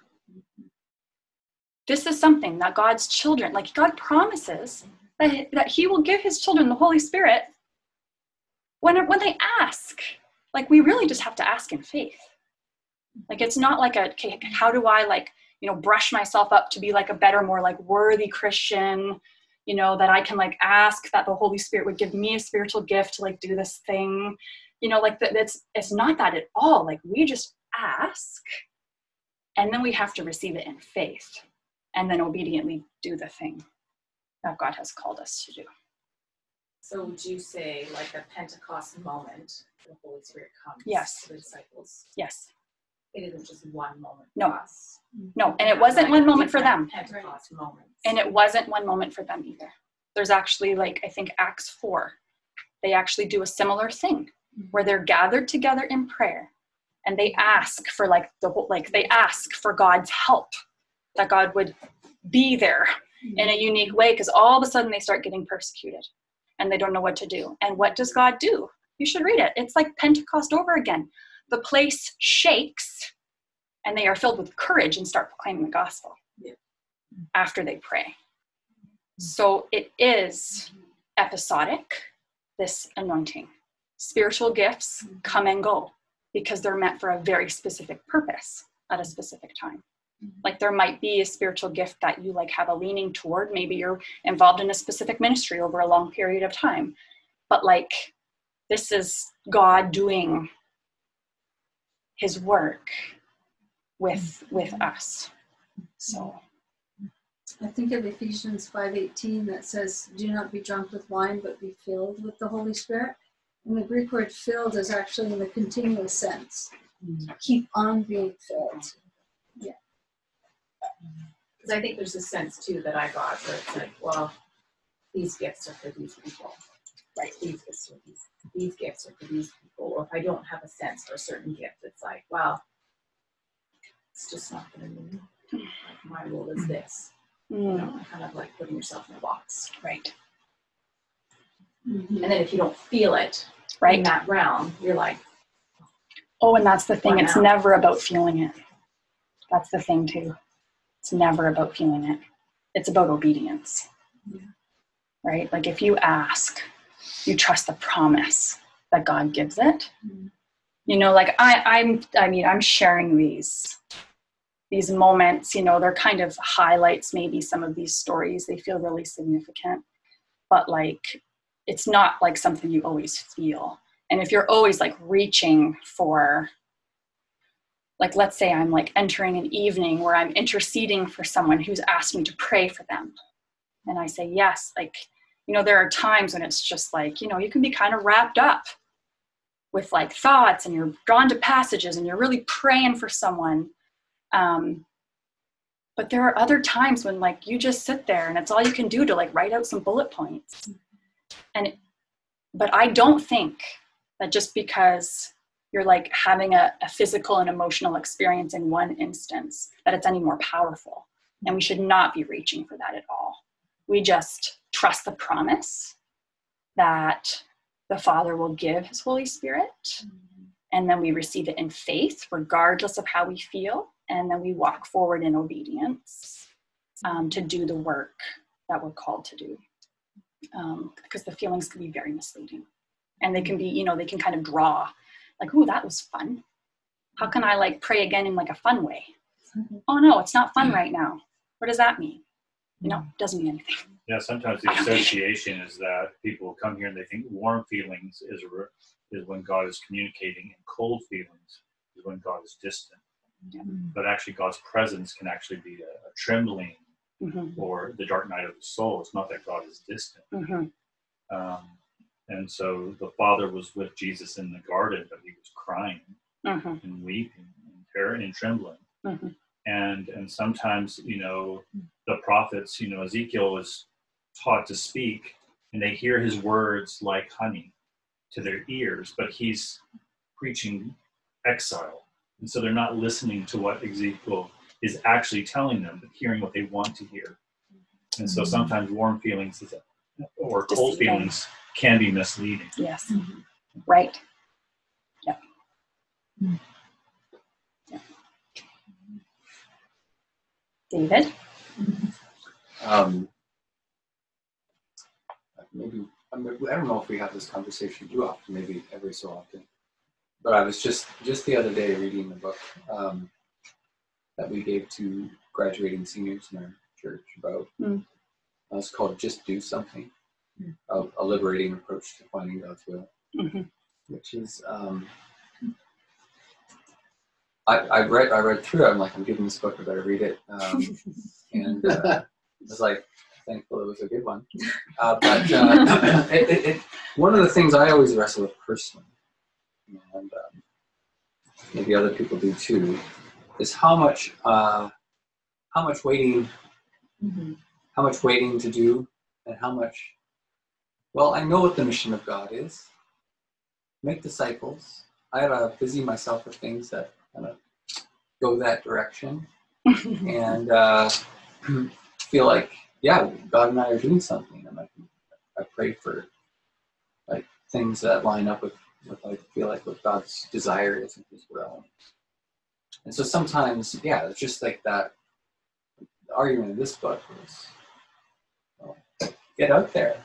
this is something that God's children, like God promises that, that He will give His children the Holy Spirit when, when they ask. Like we really just have to ask in faith. Like it's not like a, okay, how do I like, you know, brush myself up to be like a better, more like worthy Christian, you know, that I can like ask that the Holy Spirit would give me a spiritual gift to like do this thing. You know, like that, it's, it's not that at all. Like we just ask and then we have to receive it in faith and then obediently do the thing that God has called us to do. So would you say like a Pentecost moment, the Holy Spirit comes Yes. to the disciples? Yes. It isn't just one moment No. us. No, and it wasn't like, one moment for them. Pentecost moments. And it wasn't one moment for them either. There's actually like I think Acts 4. They actually do a similar thing where they're gathered together in prayer and they ask for like the whole like they ask for God's help that God would be there in a unique way because all of a sudden they start getting persecuted and they don't know what to do. And what does God do? You should read it. It's like Pentecost over again. The place shakes and they are filled with courage and start proclaiming the gospel Yeah. after they pray. So it is episodic, this anointing. Spiritual gifts mm-hmm. come and go because they're meant for a very specific purpose at a specific time. Mm-hmm. Like there might be a spiritual gift that you like have a leaning toward. Maybe you're involved in a specific ministry over a long period of time. But like this is God doing his work with mm-hmm. with us. So I think of Ephesians 5:18 that says, "Do not be drunk with wine, but be filled with the Holy Spirit." And the Greek word "filled" is actually in the continuous sense. Keep on being filled. Yeah. Because I think there's a sense too that I got where it's like, well, these gifts are for these people. Right. These gifts are these these gifts are for these people. Or if I don't have a sense for a certain gift, it's like, well, it's just not gonna be like my role is this. You mm, know, kind of like putting yourself in a box. right, And then if you don't feel it in right. that realm, you're like, Oh, and that's the thing. It's now? never about feeling it. That's the thing too. It's never about feeling it. It's about obedience. Yeah. Right? Like if you ask, you trust the promise that God gives it. Mhm. You know, like I, I'm I mean, I'm sharing these these moments, you know, they're kind of highlights maybe some of these stories. They feel really significant. But like it's not like something you always feel. And if you're always like reaching for like let's say i'm like entering an evening where i'm interceding for someone who's asked me to pray for them and i say yes like you know there are times when it's just like you know you can be kind of wrapped up with like thoughts and you're drawn to passages and you're really praying for someone um, but there are other times when like you just sit there and it's all you can do to like write out some bullet points and but i don't think that just because you're like having a, a physical and emotional experience in one instance that it's any more powerful. And we should not be reaching for that at all. We just trust the promise that the father will give his holy spirit. And then we receive it in faith regardless of how we feel. And then we walk forward in obedience um, to do the work that we're called to do um, because the feelings can be very misleading. And they can be you know they can kind of draw like oh that was fun. How can i like pray again in like a fun way? Mhm. oh no it's not fun right now. What does that mean? You know doesn't mean anything. Yeah, sometimes the association is that people come here and they think warm feelings is re- is when God is communicating, and cold feelings is when God is distant. Yeah. But actually, God's presence can actually be a, a trembling hmm or the dark night of the soul. It's not that God is distant. hmm Um, and so the Father was with Jesus in the garden, but he was crying hmm and weeping and terror and trembling. Mhm. And and sometimes, you know, the prophets, you know, Ezekiel was taught to speak and they hear his words like honey to their ears, but he's preaching exile. And so they're not listening to what Ezekiel is actually telling them, but hearing what they want to hear. And so sometimes warm feelings is, or cold feelings can be misleading. yes right yep Yep. david Um, maybe I mean, I don't know if we have this conversation too often, maybe every so often. But I was just just the other day reading the book um, that we gave to graduating seniors in our church about. Mm. Uh, it's called "Just Do Something," Mm. a, a liberating approach to finding God's will, hmm which is. Um, I, I read I read through it. I'm like, I'm giving this book. I better read it. Um, and uh, was like thankful it was a good one. Uh, but uh, it, it, it, one of the things I always wrestle with personally, and um, maybe other people do too, is how much uh, how much waiting Mm-hmm. how much waiting to do and how much well i know what the mission of god is. Make disciples. I gotta busy myself with things that kind of go that direction. And uh, feel like yeah god and i are doing something. And i, I pray for like things that line up with with i feel like what god's desire is in his will and so sometimes yeah it's just like that argument in this book was well, get out there.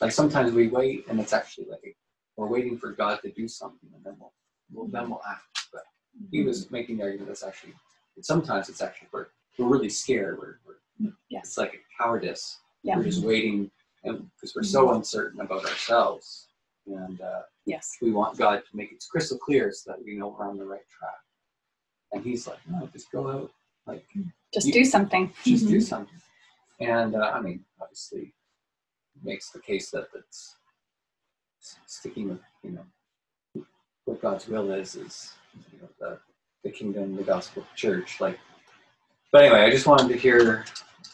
Like sometimes we wait and it's actually like we're waiting for God to do something and then we'll, we'll then we'll act. But he mm-hmm. was making the argument that's actually sometimes it's actually we're, we're really scared. We're, we're mm, Yes. it's like a cowardice. Yeah. We're just waiting because we're so mm-hmm. uncertain about ourselves and uh, Yes. we want God to make it crystal clear so that we know we're on the right track. And he's like, no, just go out, like Just You- do something. just do something. And uh, I mean, obviously, makes the case that it's sticking with you know what God's will is is you know the the kingdom, the gospel, the church. Like, but anyway, I just wanted to hear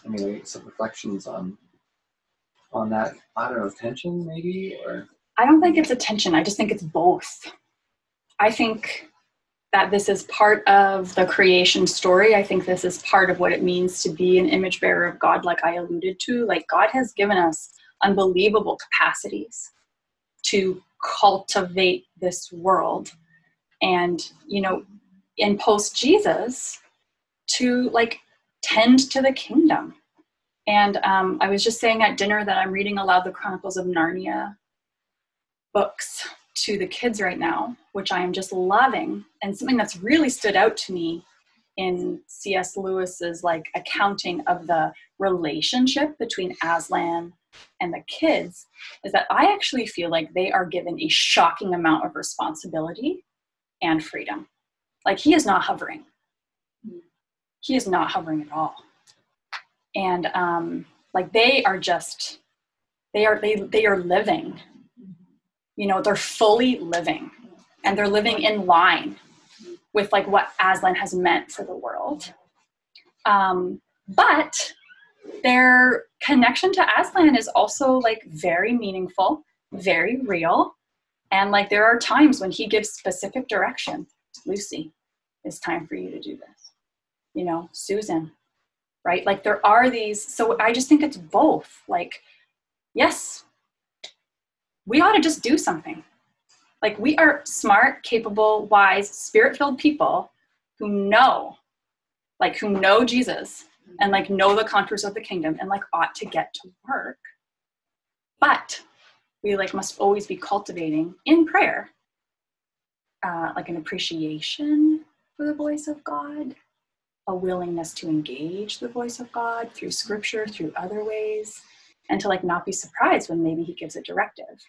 anyway some reflections on on that. I don't know tension maybe or I don't think it's attention. I just think it's both. I think that this is part of the creation story. I think this is part of what it means to be an image bearer of God, like I alluded to. Like, God has given us unbelievable capacities to cultivate this world. And, you know, in post Jesus, to like tend to the kingdom. And um, I was just saying at dinner that I'm reading aloud the Chronicles of Narnia books to the kids right now, which I am just loving. And something that's really stood out to me in C.S. Lewis's like accounting of the relationship between Aslan and the kids is that I actually feel like they are given a shocking amount of responsibility and freedom. Like he is not hovering. He is not hovering at all. And um, like they are just they are they they are living you know they're fully living and they're living in line with like what aslan has meant for the world. Um, but their connection to aslan is also like very meaningful very real. And like there are times when he gives specific direction. Lucy it's time for you to do this. You know susan right? Like there are these so i just think it's both. Like yes we ought to just do something. Like we are smart, capable, wise, spirit-filled people who know, like who know Jesus and like know the contours of the kingdom and like ought to get to work. But we like must always be cultivating in prayer, uh, like an appreciation for the voice of God, a willingness to engage the voice of God through scripture, through other ways, and to like not be surprised when maybe he gives a directive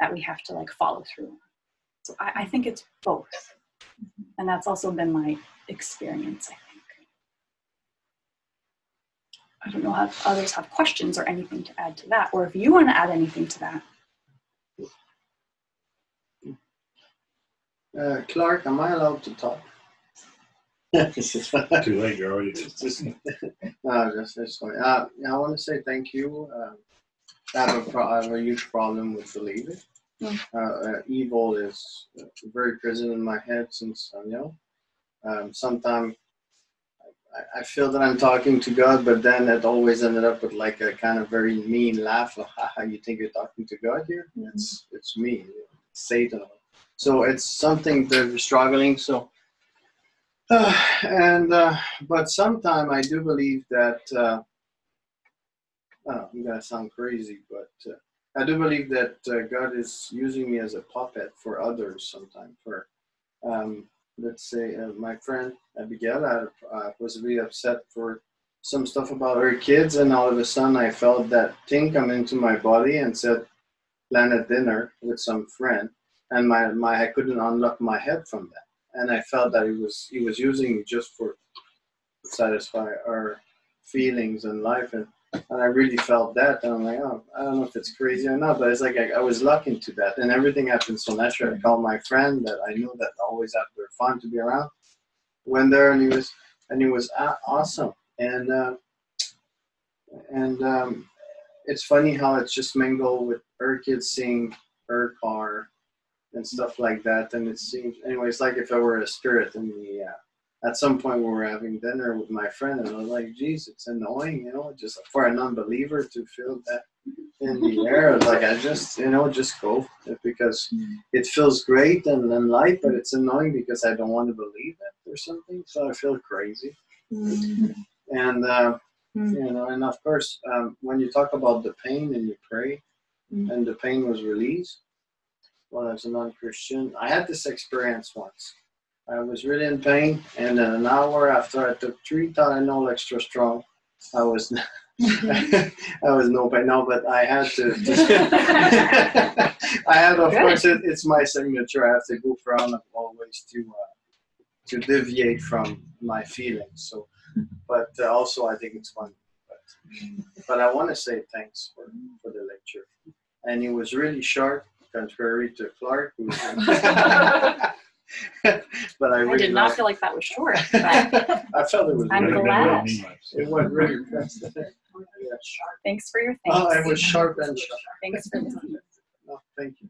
that we have to like follow through. So I, I think it's both. And that's also been my experience, I think. I don't know if others have questions or anything to add to that, or if you want to add anything to that. Uh, Clark, am I allowed to talk? this is. Too late, you're already. It's just, no, just it's funny. Uh, I want to say thank you. Uh, I have a pro- I have a huge problem with believing. Mm. Uh, uh, evil is uh, very present in my head since I'm young. Um, Sometimes I, I feel that I'm talking to God, but then it always ended up with like a kind of very mean laugh. Like, Haha, you think you're talking to God here? It's it's me, Satan. So it's something that we're struggling. So. Uh, and uh, but sometimes I do believe that uh, oh, I'm gonna sound crazy, but uh, I do believe that uh, God is using me as a puppet for others. Sometimes for um, let's say uh, my friend Abigail, I was really upset for some stuff about her kids, and all of a sudden I felt that thing come into my body and said, "Plan a dinner with some friend," and my my I couldn't unlock my head from that and I felt that he was he was using me just for to satisfy our feelings and life. And and I really felt that, and I'm like, oh, I don't know if it's crazy or not, but it's like I, I was lucky into that, and everything happened so naturally. I called my friend that I knew that always were fun to be around. Went there, and he was, and he was a- awesome, and uh, and um, it's funny how it's just mingled with her kids seeing her car and stuff like that, and it seems anyway. It's like if I were a spirit, and the uh, at some point we were having dinner with my friend and I was like, geez, it's annoying, you know, just for a non-believer to feel that in the air. Like I just, you know, just go because it feels great and, and light, but it's annoying because I don't want to believe it or something. So I feel crazy. And, uh, Mm. you know, and of course, um, when you talk about the pain and you pray Mm. and the pain was released, well, as a non-Christian, I had this experience once. I was really in pain, and then an hour after I took three Tylenol extra strong, I was I was no pain. No, but I had to. I had, of Good. course, it, it's my signature. I have to go around always to uh, to deviate from my feelings. So, but uh, also I think it's fun. But, but I want to say thanks for for the lecture, and it was really short, contrary to Clark. Who but I I did not liked- feel like that was short. But I felt it was I'm really glad. It went really fast. thanks for your thanks. Oh, it was sharp and sharp. Thanks for listening. No, thank you.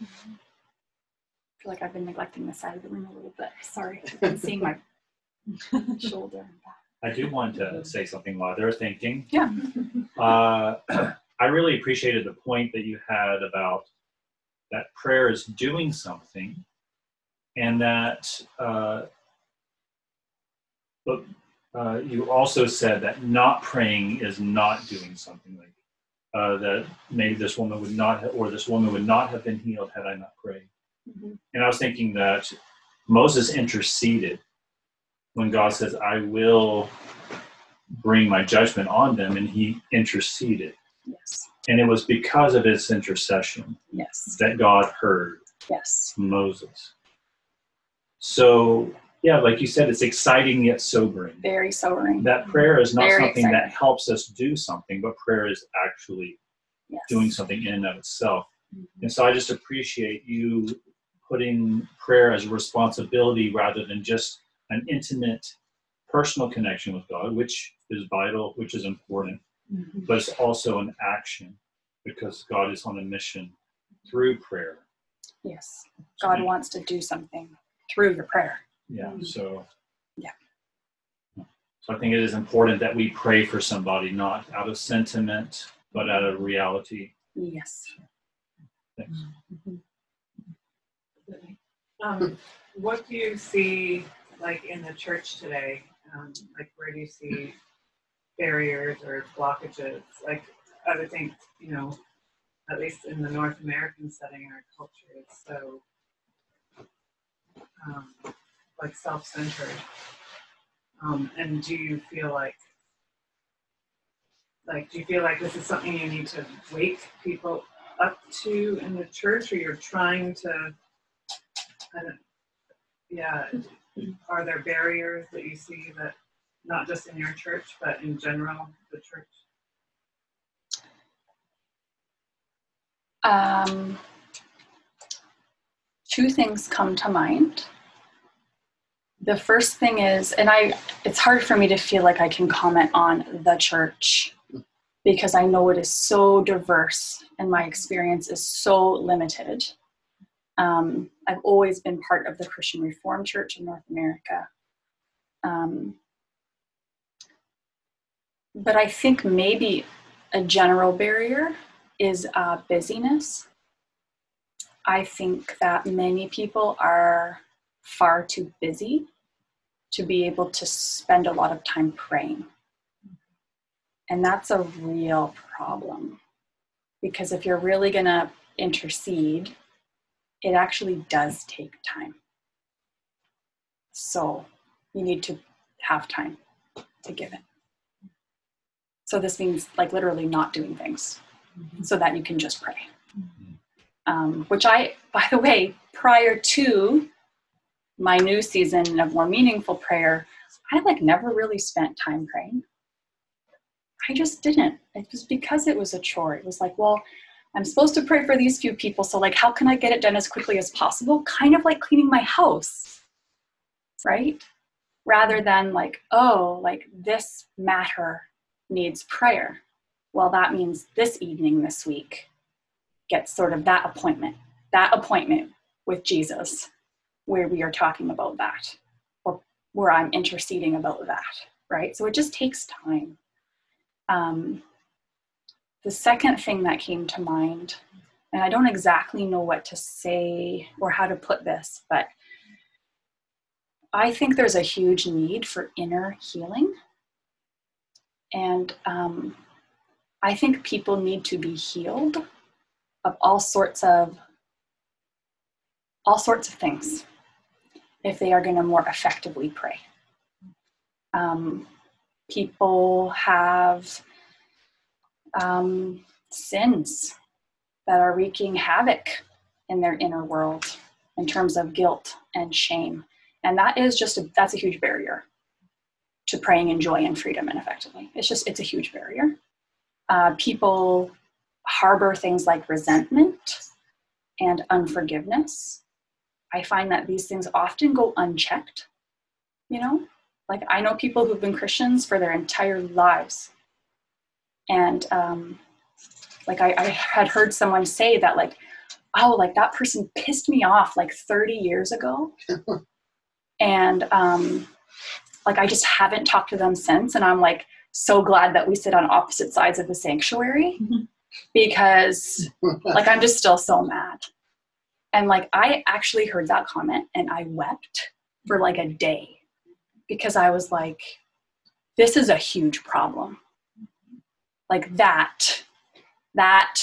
I feel like I've been neglecting this side of the room a little bit. Sorry. I've been seeing my shoulder and back. I do want to say something while they're thinking. Yeah. Uh, I really appreciated the point that you had about that prayer is doing something, and that. Uh, but uh, you also said that not praying is not doing something like uh, that. Maybe this woman would not, ha- or this woman would not have been healed had I not prayed. Mhm. And I was thinking that Moses interceded when God says, I will bring my judgment on them, and he interceded. Yes. And it was because of his intercession Yes. that God heard Yes. Moses. So, yeah, like you said, it's exciting yet sobering. Very sobering. That prayer is not Very something that helps us do something, but prayer is actually Yes. doing something in and of itself. Mhm. And so I just appreciate you putting prayer as a responsibility rather than just an intimate personal connection with God, which is vital, which is important, Mhm. but it's also an action because God is on a mission through prayer. Yes. God wants to do something through your prayer. Yeah, so. Yeah. So I think it is important that we pray for somebody, not out of sentiment, but out of reality. Yes. Thanks. Mhm. Um, what do you see like in the church today? Um, like where do you see barriers or blockages? Like I would think, you know, at least in the North American setting, our culture is so um, like self-centered. Um, and do you feel like like do you feel like this is something you need to wake people up to in the church or you're trying to yeah, are there barriers that you see that not just in your church but in general the church? Um, two things come to mind. The first thing is, and I, it's hard for me to feel like I can comment on the church because I know it is so diverse and my experience is so limited. Um, I've always been part of the Christian Reformed Church in North America. Um, but I think maybe a general barrier is uh, busyness. I think that many people are far too busy to be able to spend a lot of time praying. And that's a real problem because if you're really going to intercede, it actually does take time. So you need to have time to give it. So this means like literally not doing things so that you can just pray. Um, which I, by the way, prior to my new season of more meaningful prayer, I like never really spent time praying. I just didn't. It was because it was a chore. It was like, well, I'm supposed to pray for these few people, so like how can I get it done as quickly as possible? Kind of like cleaning my house. Right? Rather than like, oh, like this matter needs prayer. Well, that means this evening this week gets sort of that appointment, that appointment with Jesus, where we are talking about that, or where I'm interceding about that, right? So it just takes time. Um, the second thing that came to mind, and I don't exactly know what to say or how to put this, but I think there's a huge need for inner healing. And um, I think people need to be healed of all sorts of all sorts of things if they are going to more effectively pray. Um, people have um, sins that are wreaking havoc in their inner world in terms of guilt and shame and that is just a, that's a huge barrier to praying in joy and freedom and effectively. It's just it's a huge barrier. Uh, people harbor things like resentment and unforgiveness. I find that these things often go unchecked you know? Like i know people who've been christians for their entire lives. And um, like I, I had heard someone say that like oh like that person pissed me off like 30 years ago. And um, like i just haven't talked to them since and i'm like so glad that we sit on opposite sides of the sanctuary mm-hmm. because like i'm just still so mad. And like i actually heard that comment and i wept for like a day because i was like this is a huge problem. Like that that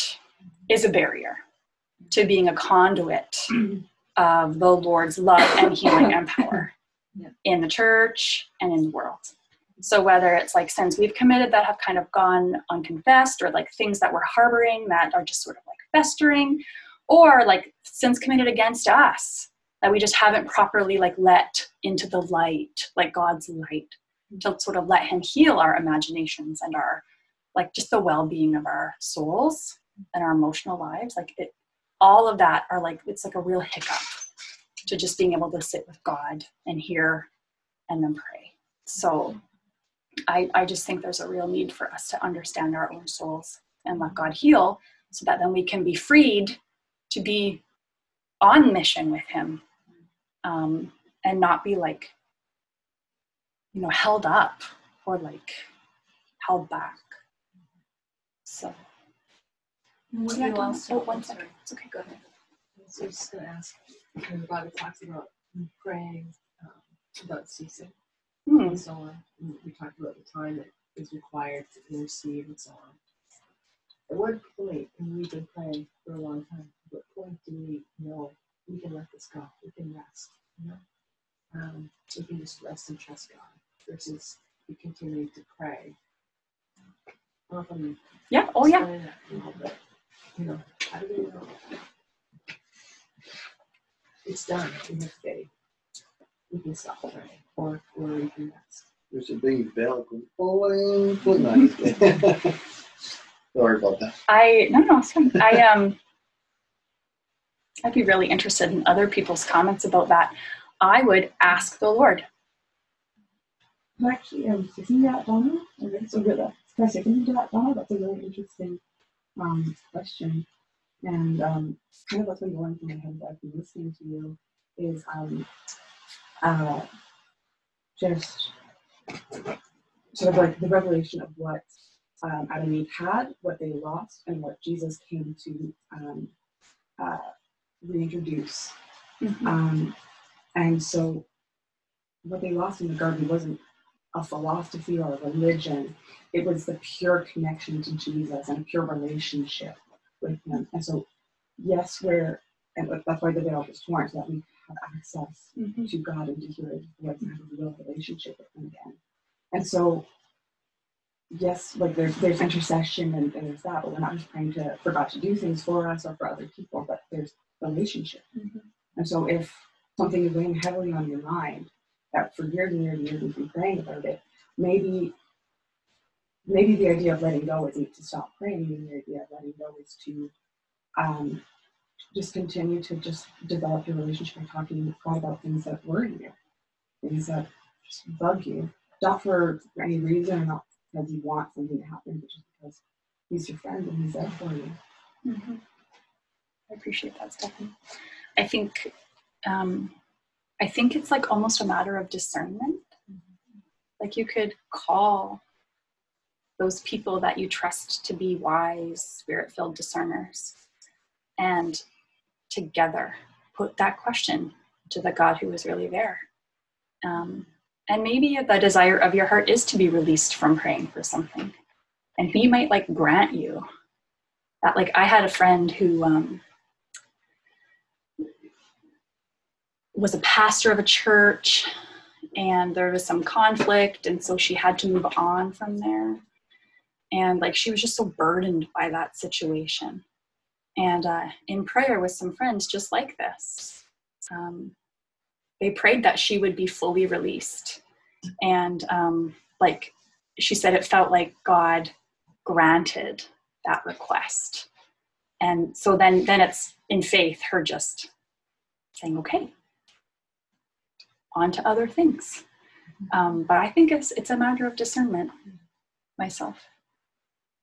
is a barrier to being a conduit of the lord's love and healing and power Yeah. in the church and in the world. So whether it's like sins we've committed that have kind of gone unconfessed or like things that we're harboring that are just sort of like festering or like sins committed against us that we just haven't properly like let into the light like god's light to sort of let him heal our imaginations and our like just the well-being of our souls and our emotional lives. Like it all of that are like it's like a real hiccup to just being able to sit with god and hear and then pray. So i i just think there's a real need for us to understand our own souls and let god heal so that then we can be freed to be on mission with him um, and not be like you know held up or like held back. So. What yeah, you also, oh, one second. It's okay. Go ahead. I was just gonna ask, when the Bible talks about praying um, about ceasing Hmm. and so on, and we talked about the time that is required to intercede and so on. At what point, and we've been praying for a long time, at what point do we know we can let this go, we can rest, you know? Um, we can just rest and trust God versus we continue to pray. I don't know if I'm Yeah. Oh yeah. explaining that well, but, you know, how do we know? It's done. We have faith. We can stop praying, or or we can rest. There's a big bell going boing. boing. No, I'm. Sorry about that. I no no it's. I um I'd be really interested in other people's comments about that. I would ask the Lord. Actually, um, isn't that Donna? Okay, so good. Can I say something to that, Donna? That's a really interesting um, question. And um, kind of what's been going through my head as I've been listening to you is um, uh, just sort of like the revelation of what um, Adam and Eve had, what they lost, and what Jesus came to um, uh, reintroduce. Um, and so, what they lost in the garden wasn't a philosophy or a religion, it was the pure connection to Jesus and a pure relationship with Him. And so, yes, we're, and that's why the veil was torn, so that we have access Mhm. to God and to hear His voice and have a real relationship with Him again. And so, yes, like there's there's intercession and, and there's that, but we're not just praying to for God to do things for us or for other people, but there's relationship. Mhm. And so, if something is weighing heavily on your mind, that for years and years and years we've been praying about it. Maybe maybe the idea of letting go isn't to stop praying, maybe the idea of letting go is to um, just continue to just develop your relationship and talking with God about things that worry you, things that just bug you. Not for any reason or not because you want something to happen, but just because he's your friend and he's there for you. Mhm. I appreciate that, Stephanie. I think, um, I think it's like almost a matter of discernment. Like you could call those people that you trust to be wise, spirit-filled discerners, and together put that question to the God who is really there. Um, and maybe the desire of your heart is to be released from praying for something, and He might like grant you that like i had a friend who um, was a pastor of a church and there was some conflict and so she had to move on from there and like she was just so burdened by that situation. And uh, in prayer with some friends just like this um, they prayed that she would be fully released. And um, like she said it felt like god granted that request. And so then then it's in faith her just saying okay on to other things. Um, but i think it's it's a matter of discernment myself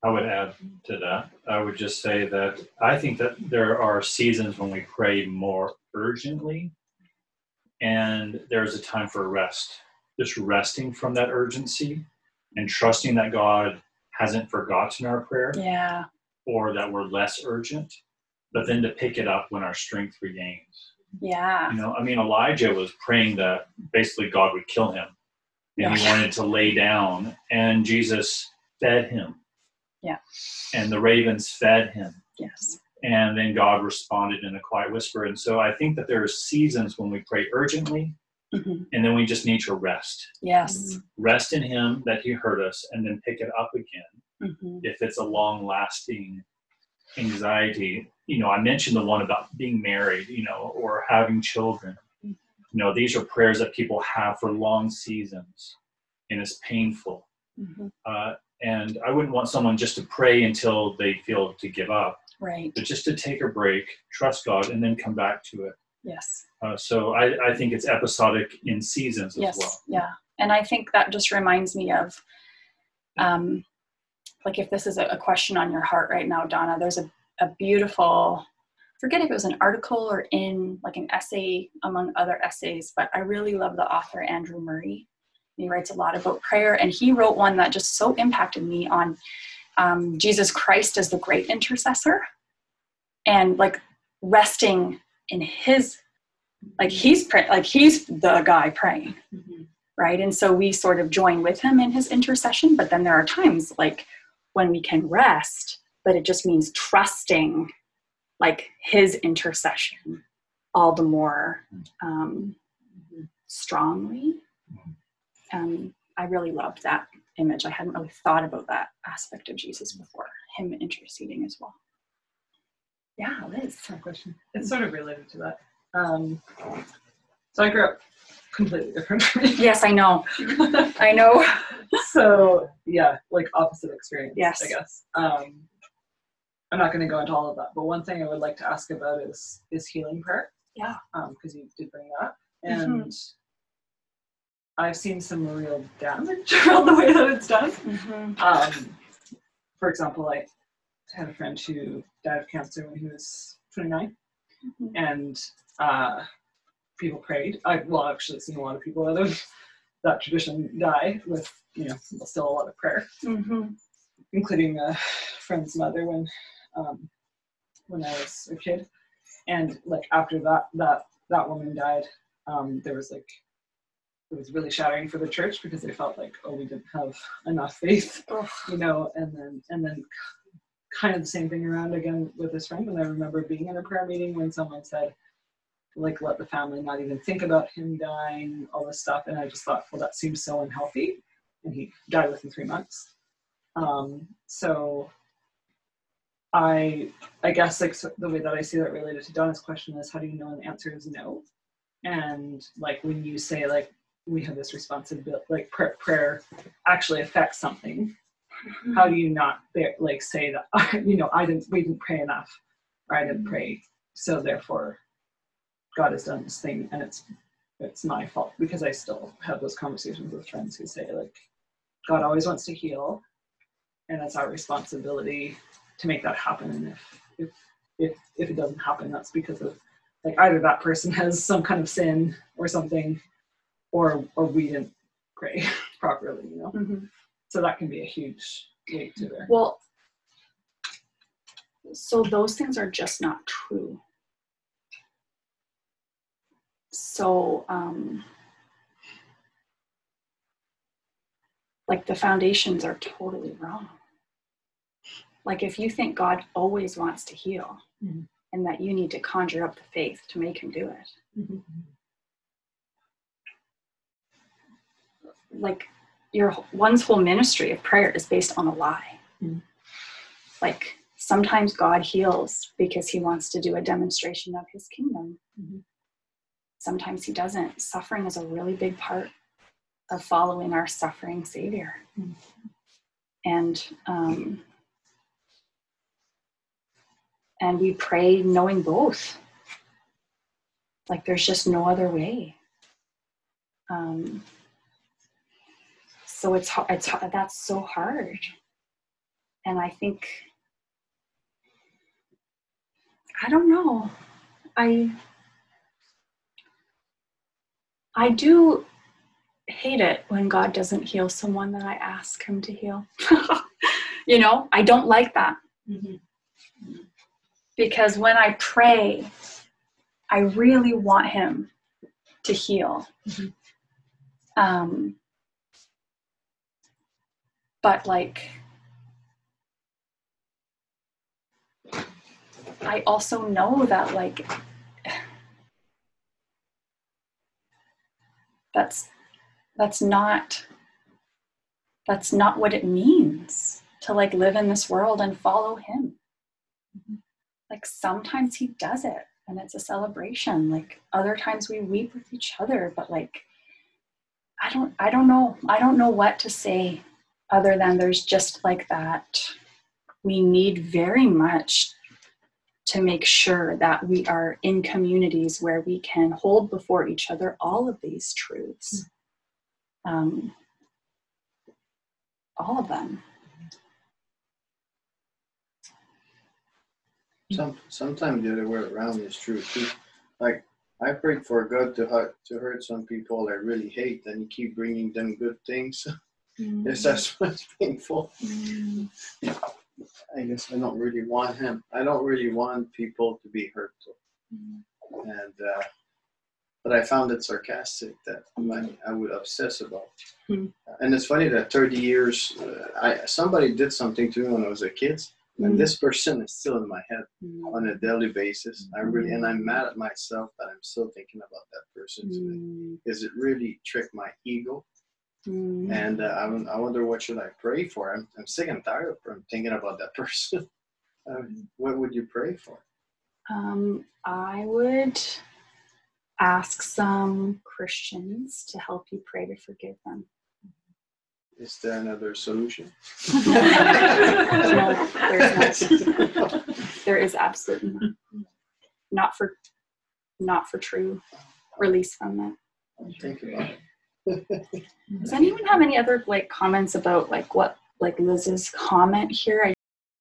I would add to that. I would just say that I think that there are seasons when we pray more urgently, and there's a time for rest. Just resting from that urgency and trusting that God hasn't forgotten our prayer yeah or that we're less urgent, but then to pick it up when our strength regains. yeah You know, I mean, Elijah was praying that basically God would kill him, and he wanted to lay down, and Jesus fed him. Yeah. And the ravens fed him, yes and then God responded in a quiet whisper. And so I think that there are seasons when we pray urgently, Mhm. and then we just need to rest, yes rest in Him that He heard us, and then pick it up again Mhm. if it's a long lasting anxiety you know i mentioned the one about being married you know or having children you know these are prayers that people have for long seasons and it's painful Mhm. uh, and i wouldn't want someone just to pray until they feel to give up. Right. But just to take a break trust god and then come back to it. Yes. Uh, so I, I think it's episodic in seasons as yes well. yeah. And i think that just reminds me of um like if this is a, a question on your heart right now donna there's a, a beautiful forget if it was an article or in like an essay among other essays but i really love the author andrew murray he writes a lot about prayer and he wrote one that just so impacted me on um, jesus christ as the great intercessor and like resting in his like he's pray- like he's the guy praying right? And so we sort of join with him in his intercession but then there are times like when we can rest but it just means trusting like his intercession all the more um, strongly um, i really loved that image i hadn't really thought about that aspect of jesus before him interceding as well yeah liz question. It's sort of related to that. Um, so I grew up completely different yes i know i know so yeah, like opposite experience. Yes. I guess. Um, I'm not going to go into all of that, but one thing I would like to ask about is is healing prayer. Yeah. Because you did bring that up, and I've seen some real damage around the way that it's done. Mhm. Um, for example, I had a friend who died of cancer when he was 29, Mhm. and uh, people prayed. I well, I've actually seen a lot of people out of that tradition die with you know still a lot of prayer, Mhm. including a friend's mother when um, when I was a kid, and like after that that that woman died, um, there was like it was really shattering for the church because they felt like oh we didn't have enough faith you know, and then and then kind of the same thing around again with this friend. And I remember being in a prayer meeting when someone said, like, let the family not even think about him dying, all this stuff. And I just thought, well, that seems so unhealthy. And he died within three months. Um, so I, I guess like so the way that I see that related to Donna's question is, how do you know? The answer is no. And like when you say like we have this responsibility, like prayer, prayer actually affects something. Mm-hmm. How do you not bear, like say that you know I didn't we didn't pray enough, or I didn't mm-hmm. pray, so therefore God has done this thing, and it's it's my fault because I still have those conversations with friends who say like God always wants to heal, and it's our responsibility to make that happen. And if if if if it doesn't happen, that's because of like either that person has some kind of sin or something, or or we didn't pray properly, you know. Mhm. So that can be a huge gate to bear. Well, so those things are just not true. So, um, like the foundations are totally wrong. Like if you think God always wants to heal Mhm. and that you need to conjure up the faith to make him do it, like your one's whole ministry of prayer is based on a lie. Mm. Like sometimes God heals because he wants to do a demonstration of his kingdom. Mhm. Sometimes he doesn't. Suffering is a really big part of following our suffering Savior. Mm. And um, and we pray knowing both. Like there's just no other way. Um, so it's it's that's so hard. And i think i don't know. I i do hate it when god doesn't heal someone that i ask him to heal. You know i don't like that. Because when i pray i really want him to heal. Um but like i also know that like that's that's not that's not what it means to like live in this world and follow him. Mm-hmm. Like sometimes he does it and it's a celebration. Like other times we weep with each other but like i don't i don't know. I don't know what to say other than there's just like that we need very much to make sure that we are in communities where we can hold before each other all of these truths um, all of them Some sometimes the other way around is true too. Like I prayed for God to hurt to hurt some people I really hate, and He keep bringing them good things. Yes, that's what's painful. I guess I don't really want Him. I don't really want people to be hurt. And uh, but I found it sarcastic that I, I would obsess about. Hmm. And it's funny that 30 years, uh, I somebody did something to me when I was a kid, and Mm. this person is still in my head on a daily basis. I really, and I'm mad at myself that I'm still thinking about that person today. Mm, Is it really trick my ego? Mm. And uh, I, won- I wonder what should I pray for? I'm, I'm sick and tired of from thinking about that person. um, what would you pray for? Um, I would ask some Christians to help you pray to forgive them. Is there another solution? no, there's not. There is absolutely not. Not for, not for true release from that. Think about it. Does anyone have any other like comments about like what like Liz's comment here? I